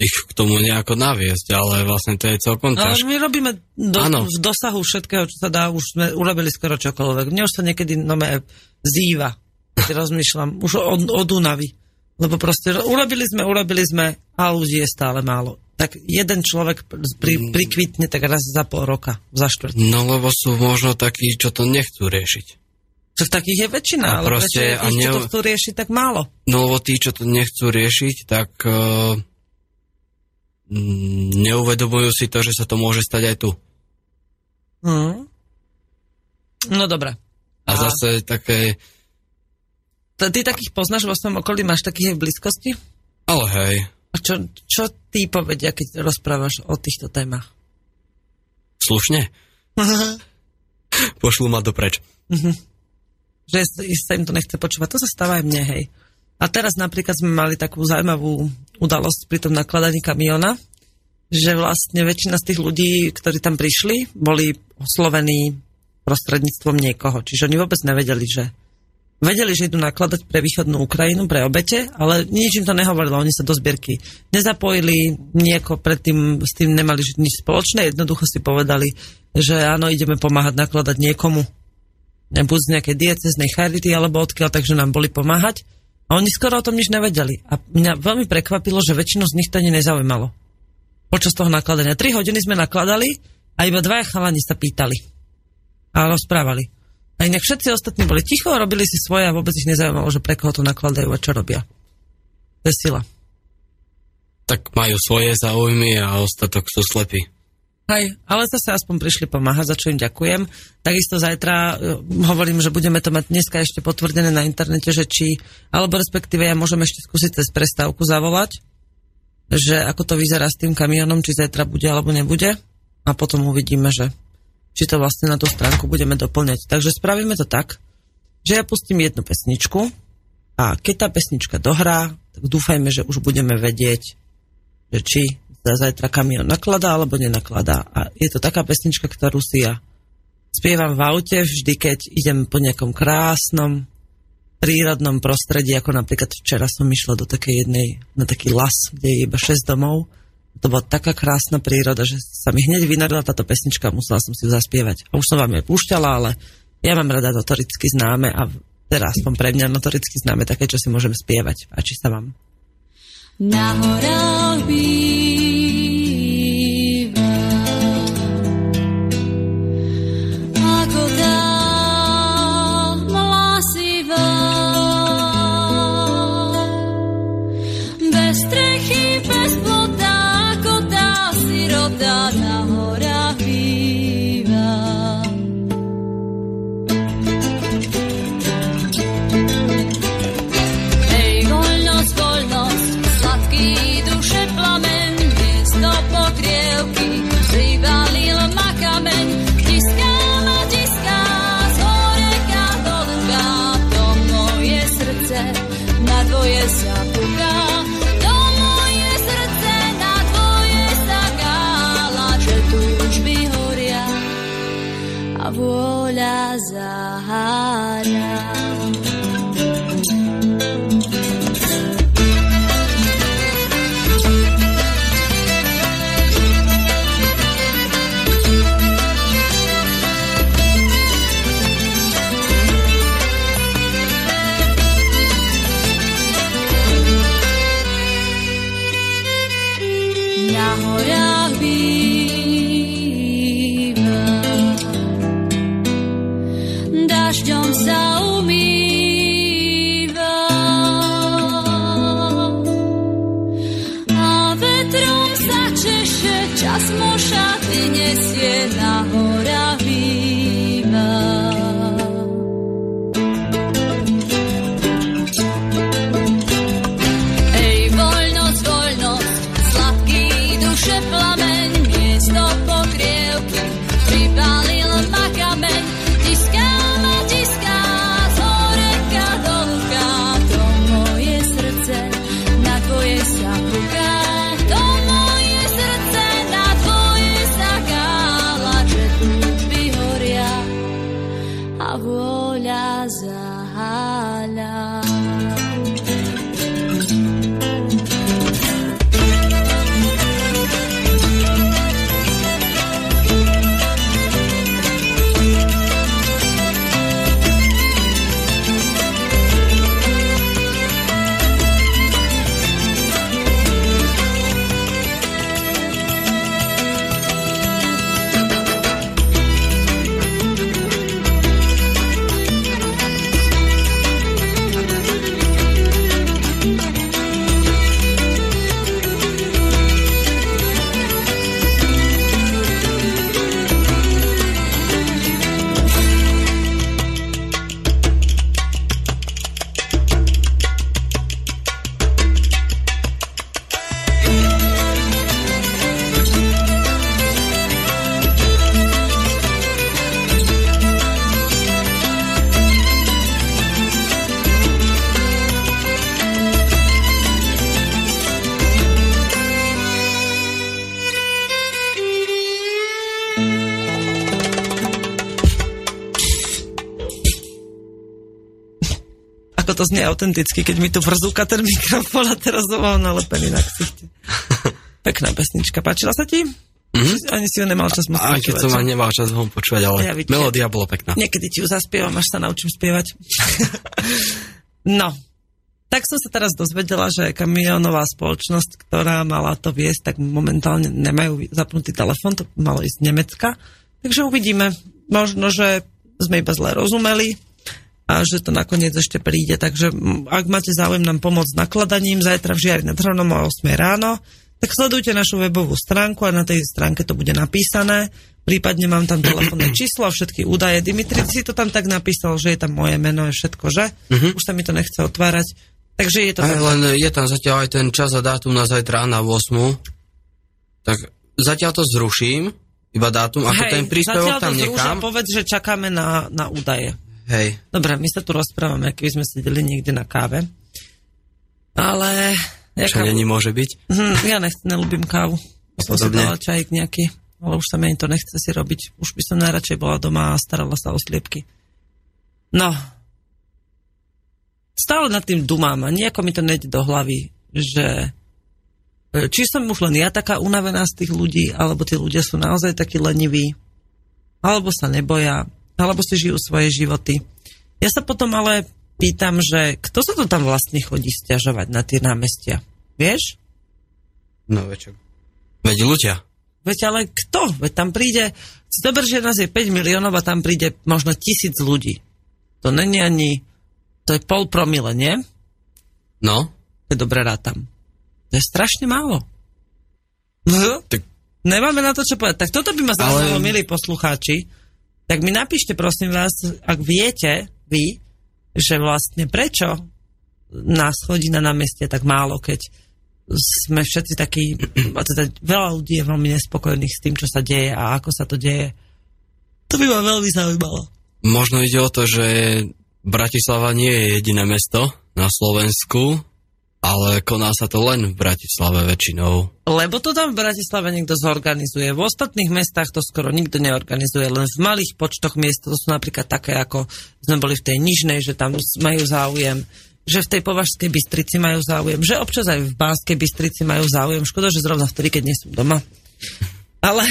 ich k tomu nejako naviesť, ale vlastne to je celkom ťažké. Ale my robíme do, v dosahu všetkého, čo sa dá, už sme urobili skoro čokoľvek. Mne už sa niekedy nome zýva, keď rozmýšľam, už od, od Dunavy. Lebo proste urobili sme, urobili sme a ľudí je stále málo. Tak jeden človek pri, mm. prikvitne tak raz za pol roka, za štvrť. No lebo sú možno takí, čo to nechcú riešiť. Tak takých je väčšina, a ale proste, prečo a ne... to chcú riešiť tak málo? No lebo tí, čo to nechcú riešiť, tak uh, neuvedomujú si to, že sa to môže stať aj tu. Hmm. No dobre. A, a zase také Ty takých poznáš vo svojom okolí? Máš takých aj v blízkosti? Ale hej. A čo, čo ty povedia, keď rozprávaš o týchto témach? Slušne? Pošlu ma dopreč. Uh-huh. Že sa im to nechce počúvať. To sa stáva aj mne, hej. A teraz napríklad sme mali takú zaujímavú udalosť pri tom nakladaní kamiona, že vlastne väčšina z tých ľudí, ktorí tam prišli, boli oslovení prostredníctvom niekoho. Čiže oni vôbec nevedeli, že vedeli, že idú nakladať pre východnú Ukrajinu, pre obete, ale nič im to nehovorilo, oni sa do zbierky nezapojili, nieko predtým s tým nemali nič spoločné, jednoducho si povedali, že áno, ideme pomáhať nakladať niekomu, buď z nejakej dieceznej charity, alebo odkiaľ, takže nám boli pomáhať. A oni skoro o tom nič nevedeli. A mňa veľmi prekvapilo, že väčšinu z nich to ani nezaujímalo. Počas toho nakladania. Tri hodiny sme nakladali a iba dvaja chalani sa pýtali. A rozprávali. A inak všetci ostatní boli ticho, robili si svoje a vôbec ich nezaujímalo, že pre koho to nakladajú a čo robia. To je sila. Tak majú svoje záujmy a ostatok sú slepí. Hej, ale zase aspoň prišli pomáhať, za čo im ďakujem. Takisto zajtra uh, hovorím, že budeme to mať dneska ešte potvrdené na internete, že či, alebo respektíve ja môžem ešte skúsiť cez prestávku zavolať, že ako to vyzerá s tým kamionom, či zajtra bude alebo nebude a potom uvidíme, že či to vlastne na tú stránku budeme doplňať. Takže spravíme to tak, že ja pustím jednu pesničku a keď tá pesnička dohrá, tak dúfajme, že už budeme vedieť, že či za zajtra kamion nakladá alebo nenakladá. A je to taká pesnička, ktorú si ja spievam v aute vždy, keď idem po nejakom krásnom prírodnom prostredí, ako napríklad včera som išla do takej jednej, na taký las, kde je iba 6 domov to bola taká krásna príroda, že sa mi hneď vynorila táto pesnička musela som si ju zaspievať. Už som vám ju púšťala, ale ja mám rada notoricky známe a teraz aspoň pre mňa notoricky známe také, čo si môžem spievať. Páči sa vám. Na horách každom sa me. Ako to znie autenticky, keď mi tu vrzúka ten mikrofón a teraz som mám nalepený na ksichte. Pekná pesnička. Páčila sa ti? Mm-hmm. Ani si ju nemal čas moc A keď som ani nemal čas ho počúvať, ale Ja vidím. melódia bola pekná. Niekedy ti ju zaspievam, až sa naučím spievať. no, tak som sa teraz dozvedela, že kamionová spoločnosť, ktorá mala to viesť, tak momentálne nemajú zapnutý telefon, to malo ísť z Nemecka. Takže uvidíme. Možno, že sme iba zle rozumeli a že to nakoniec ešte príde. Takže ak máte záujem nám pomôcť nakladaním, zajtra v Žiari nad Hronom o 8 ráno, tak sledujte našu webovú stránku a na tej stránke to bude napísané. Prípadne mám tam telefónne číslo a všetky údaje. Dimitri si to tam tak napísal, že je tam moje meno, je všetko, že? Uh-huh. Už sa mi to nechce otvárať. Takže je to Aj, tak. len je tam zatiaľ aj ten čas a dátum na zajtra na 8. Tak zatiaľ to zruším, iba dátum, ako ten príspevok tam nechám. povedz, že čakáme na, na údaje. Hej, Dobre, my sa tu rozprávame, keby sme sedeli niekde na káve. Ale... Ja, čo není môže byť. hm, ja nechcem, nelúbim kávu. Ja som si dala čajík nejaký, ale už sa mi ani to nechce si robiť. Už by som najradšej bola doma a starala sa o sliepky. No. Stále nad tým dumám a nejako mi to nejde do hlavy, že e, či som už len ja taká unavená z tých ľudí, alebo tí ľudia sú naozaj takí leniví, alebo sa neboja, alebo si žijú svoje životy. Ja sa potom ale pýtam, že kto sa to tam vlastne chodí stiažovať na tie námestia? Vieš? No veď. Veď ľudia. Veď ale kto? Veď tam príde, dober, že nás je 5 miliónov a tam príde možno tisíc ľudí. To není ani, to je pol promile, nie? No, Keď dobre rátam. To je strašne málo. Tak Nemáme na to, čo povedať. Tak toto by ma zaujímalo, Ale- milí poslucháči. Tak mi napíšte, prosím vás, ak viete, vy, že vlastne prečo nás chodí na námestie tak málo, keď sme všetci takí, a teda veľa ľudí je veľmi nespokojných s tým, čo sa deje a ako sa to deje. To by ma veľmi zaujímalo. možno ide o to, že Bratislava nie je jediné mesto na Slovensku, ale koná sa to len v Bratislave väčšinou. Lebo to tam v Bratislave niekto zorganizuje. V ostatných mestách to skoro nikto neorganizuje, len v malých počtoch miest, to sú napríklad také, ako sme boli v tej Nižnej, že tam majú záujem, že v tej Považskej Bystrici majú záujem, že občas aj v Banskej Bystrici majú záujem. Škoda, že zrovna vtedy, keď nie som doma. Ale...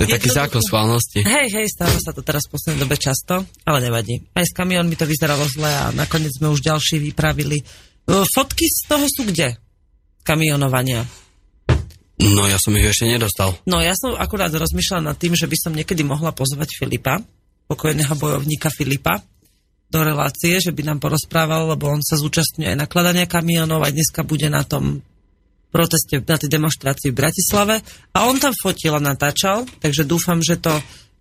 To je taký Jednoducho- zákon schválnosti. Hej, hej, stáva sa to teraz v poslednej dobe často, ale nevadí. Aj s kamionmi to vyzeralo zle a nakoniec sme už ďalší vypravili. Fotky z toho sú kde? Kamionovania. No ja som ich ešte nedostal. No ja som akurát rozmýšľala nad tým, že by som niekedy mohla pozvať Filipa, pokojného bojovníka Filipa, do relácie, že by nám porozprával, lebo on sa zúčastňuje aj nakladania kamionov, aj dneska bude na tom proteste, na tej demonstrácii v Bratislave a on tam fotil a natáčal, takže dúfam, že to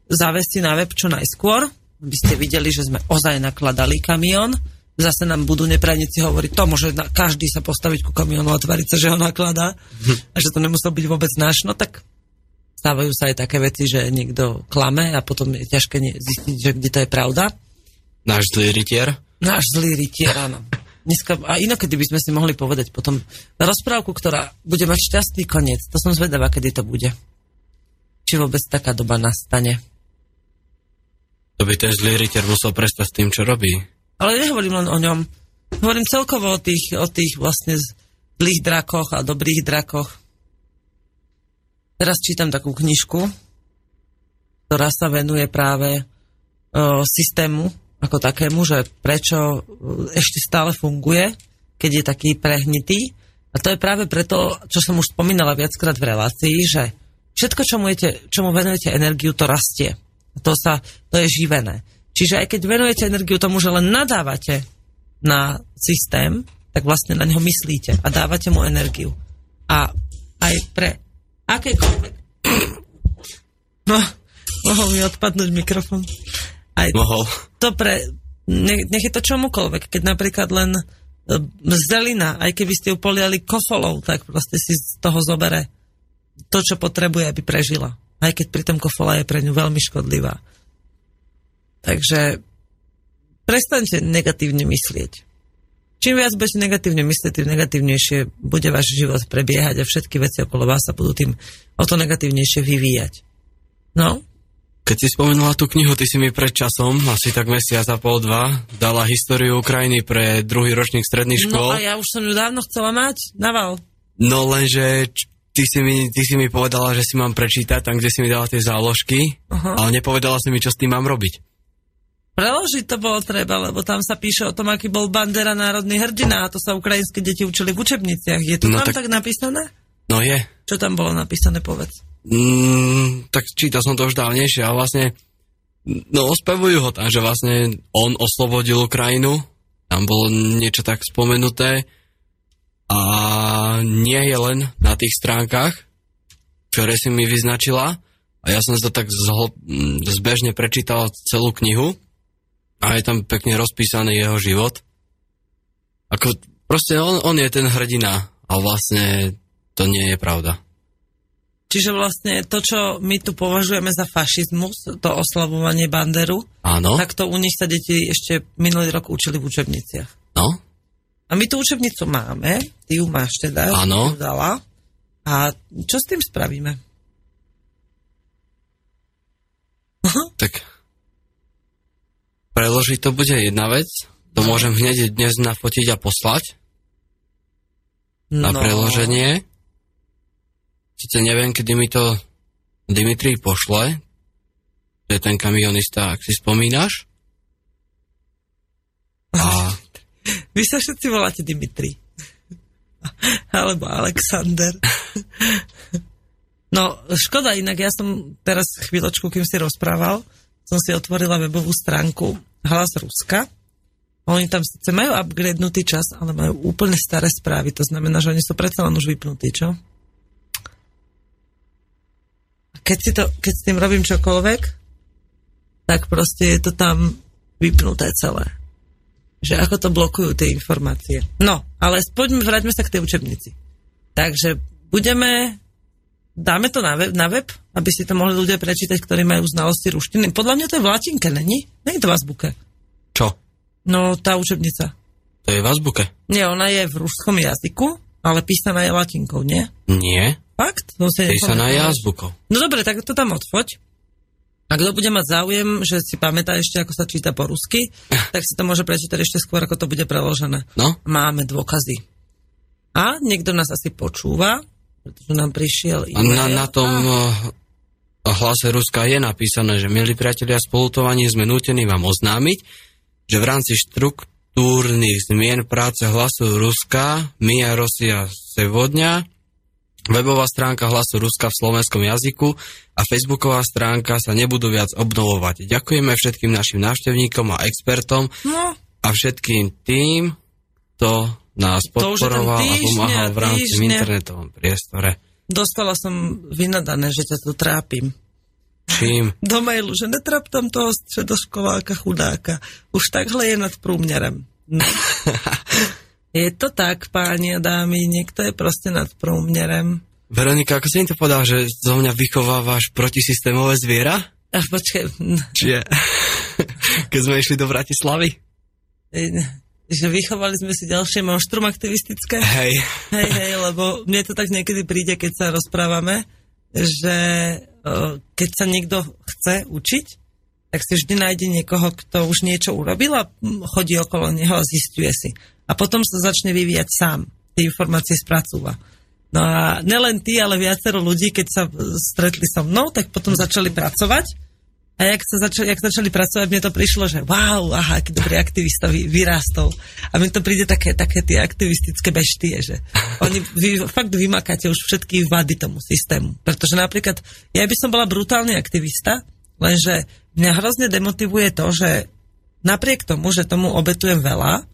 zavesí na web čo najskôr, aby ste videli, že sme ozaj nakladali kamión. Zase nám budú neprajníci hovoriť, to na, každý sa postaviť ku kamionu a tvariť sa, že ho nakladá a že to nemusel byť vôbec náš. No tak stávajú sa aj také veci, že niekto klame a potom je ťažké zistiť, že kde to je pravda. Náš zlý rytier. Náš zlý rytier, áno. Dneska, a inokedy by sme si mohli povedať potom rozprávku, ktorá bude mať šťastný koniec. To som zvedavá, kedy to bude. Či vôbec taká doba nastane. To by ten zlý rytier musel prestať s tým, čo robí. Ale nehovorím len o ňom. Hovorím celkovo o tých, o tých vlastne zlých drakoch a dobrých drakoch. Teraz čítam takú knižku, ktorá sa venuje práve o, systému ako takému, že prečo o, ešte stále funguje, keď je taký prehnitý. A to je práve preto, čo som už spomínala viackrát v relácii, že všetko, čomu, jete, čomu venujete energiu, to rastie. To, sa, to je živené. Čiže aj keď venujete energiu tomu, že len nadávate na systém, tak vlastne na neho myslíte a dávate mu energiu. A aj pre akékoľvek... No, mohol mi odpadnúť mikrofón. Aj Mohol. to pre... Nech, nech je to čomukoľvek. Keď napríklad len e, zelina, aj keby ste ju poliali kofolou, tak proste si z toho zobere to, čo potrebuje, aby prežila. Aj keď pritom kofola je pre ňu veľmi škodlivá. Takže prestaňte negatívne myslieť. Čím viac budete negatívne myslieť, tým negatívnejšie bude váš život prebiehať a všetky veci okolo vás sa budú tým o to negatívnejšie vyvíjať. No, Keď si spomenula tú knihu, ty si mi pred časom, asi tak mesiac a pol, dva, dala históriu Ukrajiny pre druhý ročník stredných škôl. No a ja už som ju dávno chcela mať. Naval. No lenže ty si, mi, ty si mi povedala, že si mám prečítať tam, kde si mi dala tie záložky, Aha. ale nepovedala si mi, čo s tým mám robiť. Preložiť to bolo treba, lebo tam sa píše o tom, aký bol Bandera národný hrdina a to sa ukrajinské deti učili v učebniciach. Je to No tam tak- tak... napísané? No je. Čo tam bolo napísané, povedz. Mm, tak čítal som to už dávnejšie a vlastne no ospevujú ho tam, že vlastne on oslobodil Ukrajinu, tam bolo niečo tak spomenuté a nie je len na tých stránkach, ktoré si mi vyznačila a ja som si to tak zhl- mm, zbežne prečítal celú knihu a je tam pekne rozpísaný jeho život. Ako, proste on, on je ten hrdina a vlastne to nie je pravda. Čiže vlastne to, čo my tu považujeme za fašizmus, to oslavovanie Banderu, Áno, tak to u nich sa deti ešte minulý rok učili v učebniciach. no, A my tú učebnicu máme, ty ju máš teda, Áno. dala. A čo s tým spravíme? tak preložiť to bude jedna vec, to No. môžem hneď dnes nafotiť a poslať na No. preloženie. Sice neviem, kedy mi to Dimitri pošle, to je ten kamionista, ak si spomínaš. A Vy sa všetci voláte Dimitri. Alebo Alexander. No, škoda, inak ja som teraz chvíľočku, kým si rozprával, som si otvorila webovú stránku Hlas Ruska. Oni tam síce majú upgradenutý čas, ale majú úplne staré správy. To znamená, že oni sú predsa len už vypnutí, čo? Keď, si to, keď s tým robím čokoľvek, tak proste je to tam vypnuté celé že ako to blokujú tie informácie. No, ale poďme, vráťme sa k tej učebnici. Takže budeme, dáme to na web, na web, aby si to mohli ľudia prečítať, ktorí majú znalosti ruštiny. Podľa mňa to je v latinke, není? Není to v azbuke. čo? No, tá učebnica. To je v azbuke? Nie, ona je v ruskom jazyku, ale písaná je latinkou, nie? Nie, Fakt? No, písaná je azbukou. No dobre, tak to tam odfoď. A kto bude mať záujem, že si pamätá ešte, ako sa číta po rusky, tak si to môže prečítať ešte skôr, ako to bude preložené. No, Máme dôkazy. A niekto nás asi počúva, pretože nám prišiel a e-mail. na, na tom eh, hlase Ruska je napísané, že milí priatelia, spolutovaní sme nútení vám oznámiť, že v rámci štruktúrnych zmien práce hlasu Ruska, Mia Rosia Sevodňa, webová stránka hlasu Ruska v slovenskom jazyku a facebooková stránka sa nebudú viac obnovovať. Ďakujeme všetkým našim návštevníkom a expertom No, a všetkým tým, kto nás podporoval a pomáhal v rámci internetovom priestore. Dostala som vynadané, že ťa tu trápim. Čím? Do mailu, že netrap tam toho stredoškoláka chudáka. Už takhle je nad prúmnerem. No. je to tak, páni a dámy, niekto je proste nad prúmnerem. Veronika, ako si im to povedal, že zo mňa vychovávaš protisystémové zviera? Ach, počkaj, Čiže keď sme išli do Bratislavy? Že vychovali sme si ďalšie monštrum aktivistické. Hej. Hej, hej, lebo mne to tak niekedy príde, keď sa rozprávame, že o, keď sa niekto chce učiť, tak si vždy nájde niekoho, kto už niečo urobil a chodí okolo neho a zistuje si. A potom sa začne vyvíjať sám. Tie informácie spracúva. No a nelen ty, ale viacero ľudí, keď sa e, stretli so mnou, tak potom začali pracovať. A jak, sa začali, jak začali pracovať, mne to prišlo, že wow, aha, aký dobrý aktivista vy, vyrástol. A mne to príde také, také tie aktivistické beštie, že oni vy, fakt vymakáte už všetky vady tomu systému. Pretože napríklad, ja by som bola brutálny aktivista, lenže mňa hrozne demotivuje to, že napriek tomu, že tomu obetujem veľa,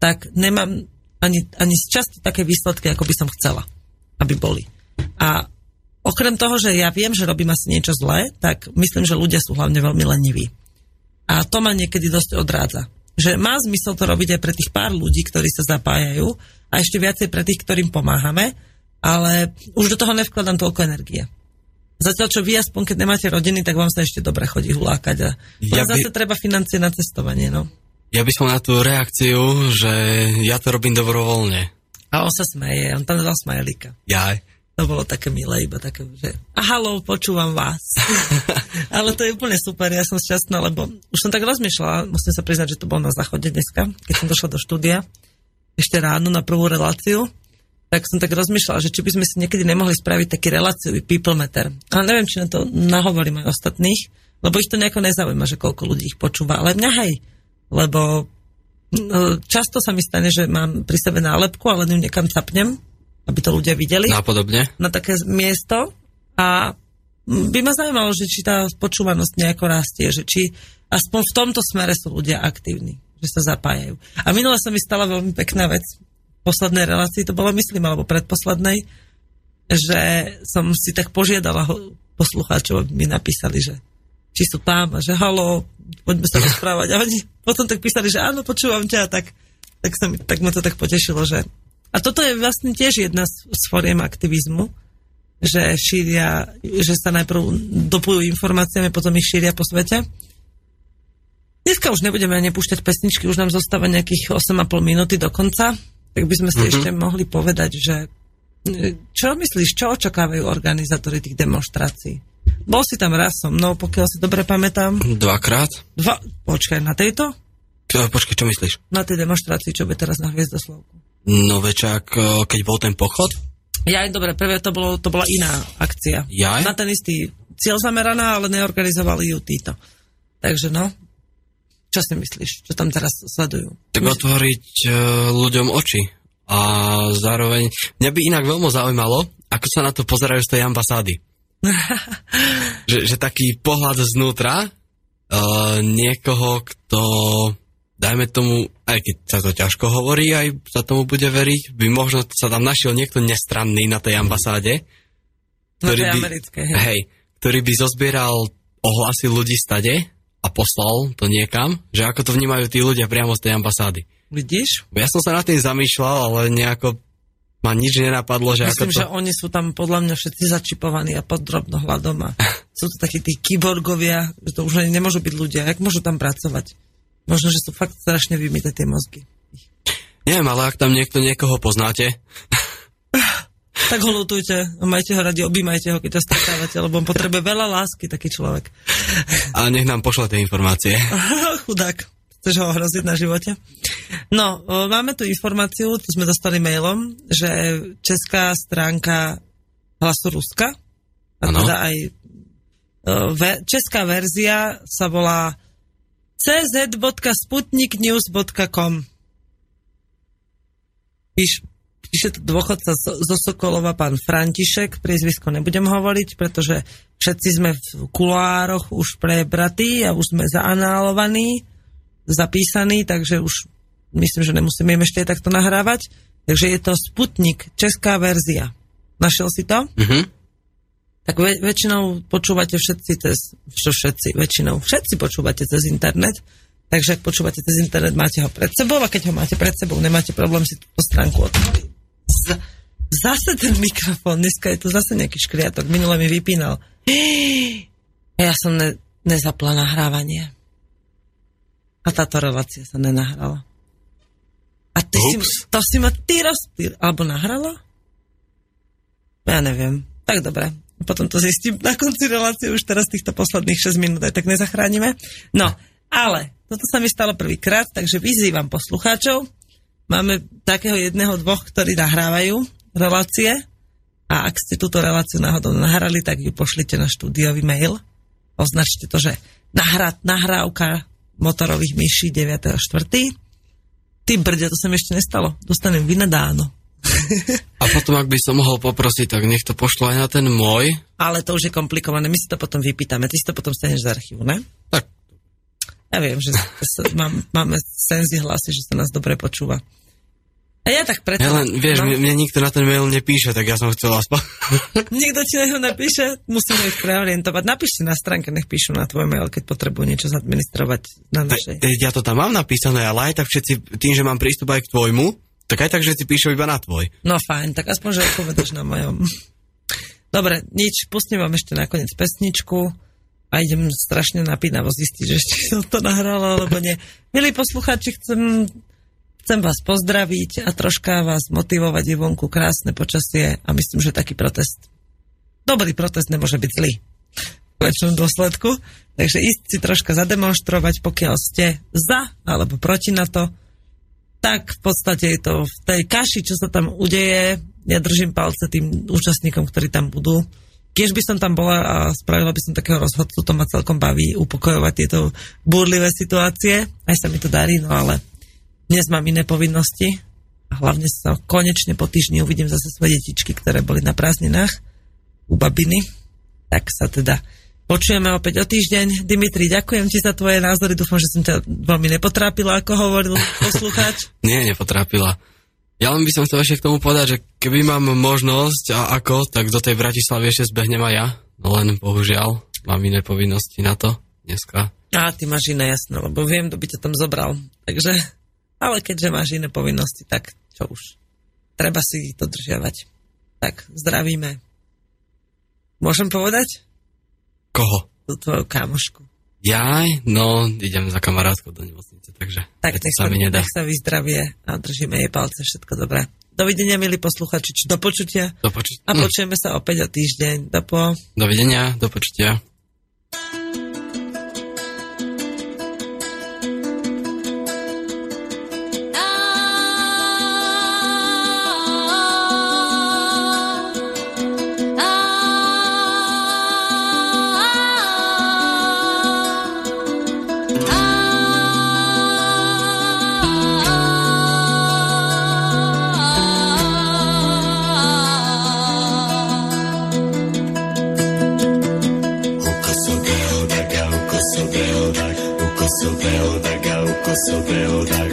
tak nemám ani, ani z časti také výsledky, ako by som chcela, aby boli. A okrem toho, že ja viem, že robím asi niečo zlé, tak myslím, že ľudia sú hlavne veľmi leniví. A to ma niekedy dosť odrádza. Že má zmysel to robiť aj pre tých pár ľudí, ktorí sa zapájajú a ešte viacej pre tých, ktorým pomáhame, ale už do toho nevkladám toľko energie. Zatiaľ, čo vy aspoň, keď nemáte rodiny, tak vám sa ešte dobre chodí hulákať. A ja by- zase treba financie na cestovanie, no. Ja by som na tú reakciu, že ja to robím dobrovoľne. A on sa smeje, on tam dal smajlíka. Ja, To bolo také milé, iba také, že a halo, počúvam vás. Ale to je úplne super, ja som šťastná, lebo už som tak rozmýšľala, musím sa priznať, že to bolo na záchode dneska, keď som došla do štúdia, ešte ráno na prvú reláciu, tak som tak rozmýšľala, že či by sme si niekedy nemohli spraviť taký reláciový people meter. Ale neviem, či na to nahovorím aj ostatných, lebo ich to nejako nezaujíma, že koľko ľudí ich počúva. Ale mňa hej, lebo no, často sa mi stane, že mám pri sebe nálepku, ale ju niekam capnem aby to ľudia videli. Napodobne. Na také miesto a by ma zaujímalo, že či tá počúvanosť nejako rastie, že či aspoň v tomto smere sú ľudia aktívni, že sa zapájajú. A minule sa mi stala veľmi pekná vec. V poslednej relácii to bolo, myslím, alebo predposlednej, že som si tak požiadala poslucháčov, aby mi napísali, že či sú tam že halo, poďme sa rozprávať. A oni potom tak písali, že áno, počúvam ťa, tak, tak, sa mi, tak ma to tak potešilo, že a toto je vlastne tiež jedna z, z foriem aktivizmu, že šíria, že sa najprv dopujú informáciami, potom ich šíria po svete. Dneska už nebudeme ani púšťať pesničky, už nám zostáva nejakých 8,5 minúty do konca, tak by sme si mm-hmm. ešte mohli povedať, že čo myslíš, čo očakávajú organizátori tých demonstrácií? Bol si tam raz so mnou, pokiaľ si dobre pamätám. Dvakrát? Dva, počkaj, na tejto? Čo, počkaj, čo myslíš? Na tej demonstrácii, čo by teraz na Hviezdoslovku. No večak, e, keď bol ten pochod? Ja, dobre, prvé to, bolo, to bola iná akcia. Ja? Na ten istý cieľ zameraná, ale neorganizovali ju títo. Takže no, čo si myslíš? Čo tam teraz sledujú? Tak Myš... otvoriť uh, ľuďom oči. A zároveň, mňa by inak veľmi zaujímalo, ako sa na to pozerajú z tej ambasády. že, že taký pohľad znútra uh, niekoho, kto dajme tomu, aj keď sa to ťažko hovorí, aj sa tomu bude veriť, by možno sa tam našiel niekto nestranný na tej ambasáde, ktorý, by, americké, hej. Hej, ktorý by zozbieral ohlasy ľudí stade a poslal to niekam, že ako to vnímajú tí ľudia priamo z tej ambasády. Vidíš? Ja som sa nad tým zamýšľal, ale nejako ma nič nenapadlo, že Myslím, ako to... že oni sú tam podľa mňa všetci začipovaní a pod drobnohľadom a sú to takí tí kyborgovia, že to už ani nemôžu byť ľudia. Jak môžu tam pracovať? Možno, že sú fakt strašne vymité tie mozgy. Neviem, ale ak tam niekto niekoho poznáte... tak ho lutujte majte ho radi, objímajte ho, keď to stretávate, lebo on potrebuje veľa lásky, taký človek. A nech nám pošle tie informácie. Chudák. Chceš ho ohroziť na živote? No, máme tu informáciu, tu sme dostali mailom, že česká stránka hlasu Ruska, a ano. teda aj česká verzia sa volá cz.sputniknews.com Píš, píše to dôchodca zo Sokolova, pán František, priezvisko nebudem hovoriť, pretože všetci sme v kulároch už prebratí a už sme zaanálovaní, zapísaní, takže už myslím, že nemusíme im ešte takto nahrávať. Takže je to Sputnik, česká verzia. Našiel si to? Uh-huh tak väč- väčšinou počúvate všetci cez, čo všetci, väčšinou, všetci počúvate cez internet, takže ak počúvate cez internet, máte ho pred sebou a keď ho máte pred sebou, nemáte problém si túto stránku otvoriť. Zase ten mikrofón, dneska je tu zase nejaký škriatok, minule mi vypínal. Ja som ne- nezapla nahrávanie. A táto relácia sa nenahrala. A ty si, to si ma ty rozpír, alebo nahrala? Ja neviem. Tak dobre, potom to zistím na konci relácie, už teraz týchto posledných 6 minút aj tak nezachránime. No, ale toto sa mi stalo prvýkrát, takže vyzývam poslucháčov. Máme takého jedného, dvoch, ktorí nahrávajú relácie a ak ste túto reláciu náhodou nahrali, tak ju pošlite na štúdiový mail. Označte to, že nahrá, nahrávka motorových myší 9.4. Ty brďa, to sa mi ešte nestalo. Dostanem vynadáno. A potom, ak by som mohol poprosiť, tak nech to pošlo aj na ten môj. Ale to už je komplikované, my si to potom vypýtame, ty si to potom staneš z archívu, ne? Tak. Ja viem, že sa, mám, máme senzi hlasy, že sa nás dobre počúva. A ja tak preto... Ja len, vieš, no. mne, mne nikto na ten mail nepíše, tak ja som chcel aspoň... Nikto ti na napíše? Musíme ich preorientovať. Napíšte na stránke, nech píšu na tvoj mail, keď potrebujú niečo zadministrovať na našej. Ja to tam mám napísané, ale aj tak všetci, tým, že mám prístup aj k tvojmu, tak aj tak, že si píšu iba na tvoj. No fajn, tak aspoň, že odpovedaš na mojom. Dobre, nič, pustím vám ešte nakoniec pesničku a idem strašne napínavo zistiť, že ešte som to nahrala, alebo nie. Milí poslucháči, chcem Chcem vás pozdraviť a troška vás motivovať je vonku krásne počasie a myslím, že taký protest, dobrý protest nemôže byť zlý konečnom dôsledku. Takže ísť si troška zademonstrovať, pokiaľ ste za alebo proti na to, tak v podstate je to v tej kaši, čo sa tam udeje. Ja držím palce tým účastníkom, ktorí tam budú. Keď by som tam bola a spravila by som takého rozhodcu, to ma celkom baví upokojovať tieto búrlivé situácie. Aj sa mi to darí, no ale dnes mám iné povinnosti a hlavne sa konečne po týždni uvidím zase svoje detičky, ktoré boli na prázdninách u babiny. Tak sa teda počujeme opäť o týždeň. Dimitri, ďakujem ti za tvoje názory. Dúfam, že som ťa veľmi nepotrápila, ako hovoril poslucháč. Nie, nepotrápila. Ja len by som chcel ešte k tomu povedať, že keby mám možnosť a ako, tak do tej Bratislavy ešte zbehnem aj ja. No len bohužiaľ, mám iné povinnosti na to dneska. A ty máš iné jasné, lebo viem, kto by ťa tam zobral. Takže ale keďže máš iné povinnosti, tak čo už. Treba si ich dodržiavať. Tak, zdravíme. Môžem povedať? Koho? Tú tvoju kamošku. Jaj, no, idem za kamarátkou do nemocnice, takže tak nech sa, mi nedá. nech sa vyzdravie a držíme jej palce, všetko dobré. Dovidenia, milí posluchači, či do počutia. Do počutia. A počujeme sa opäť o týždeň. Do po... Dovidenia, do počutia. Castleville Diaries.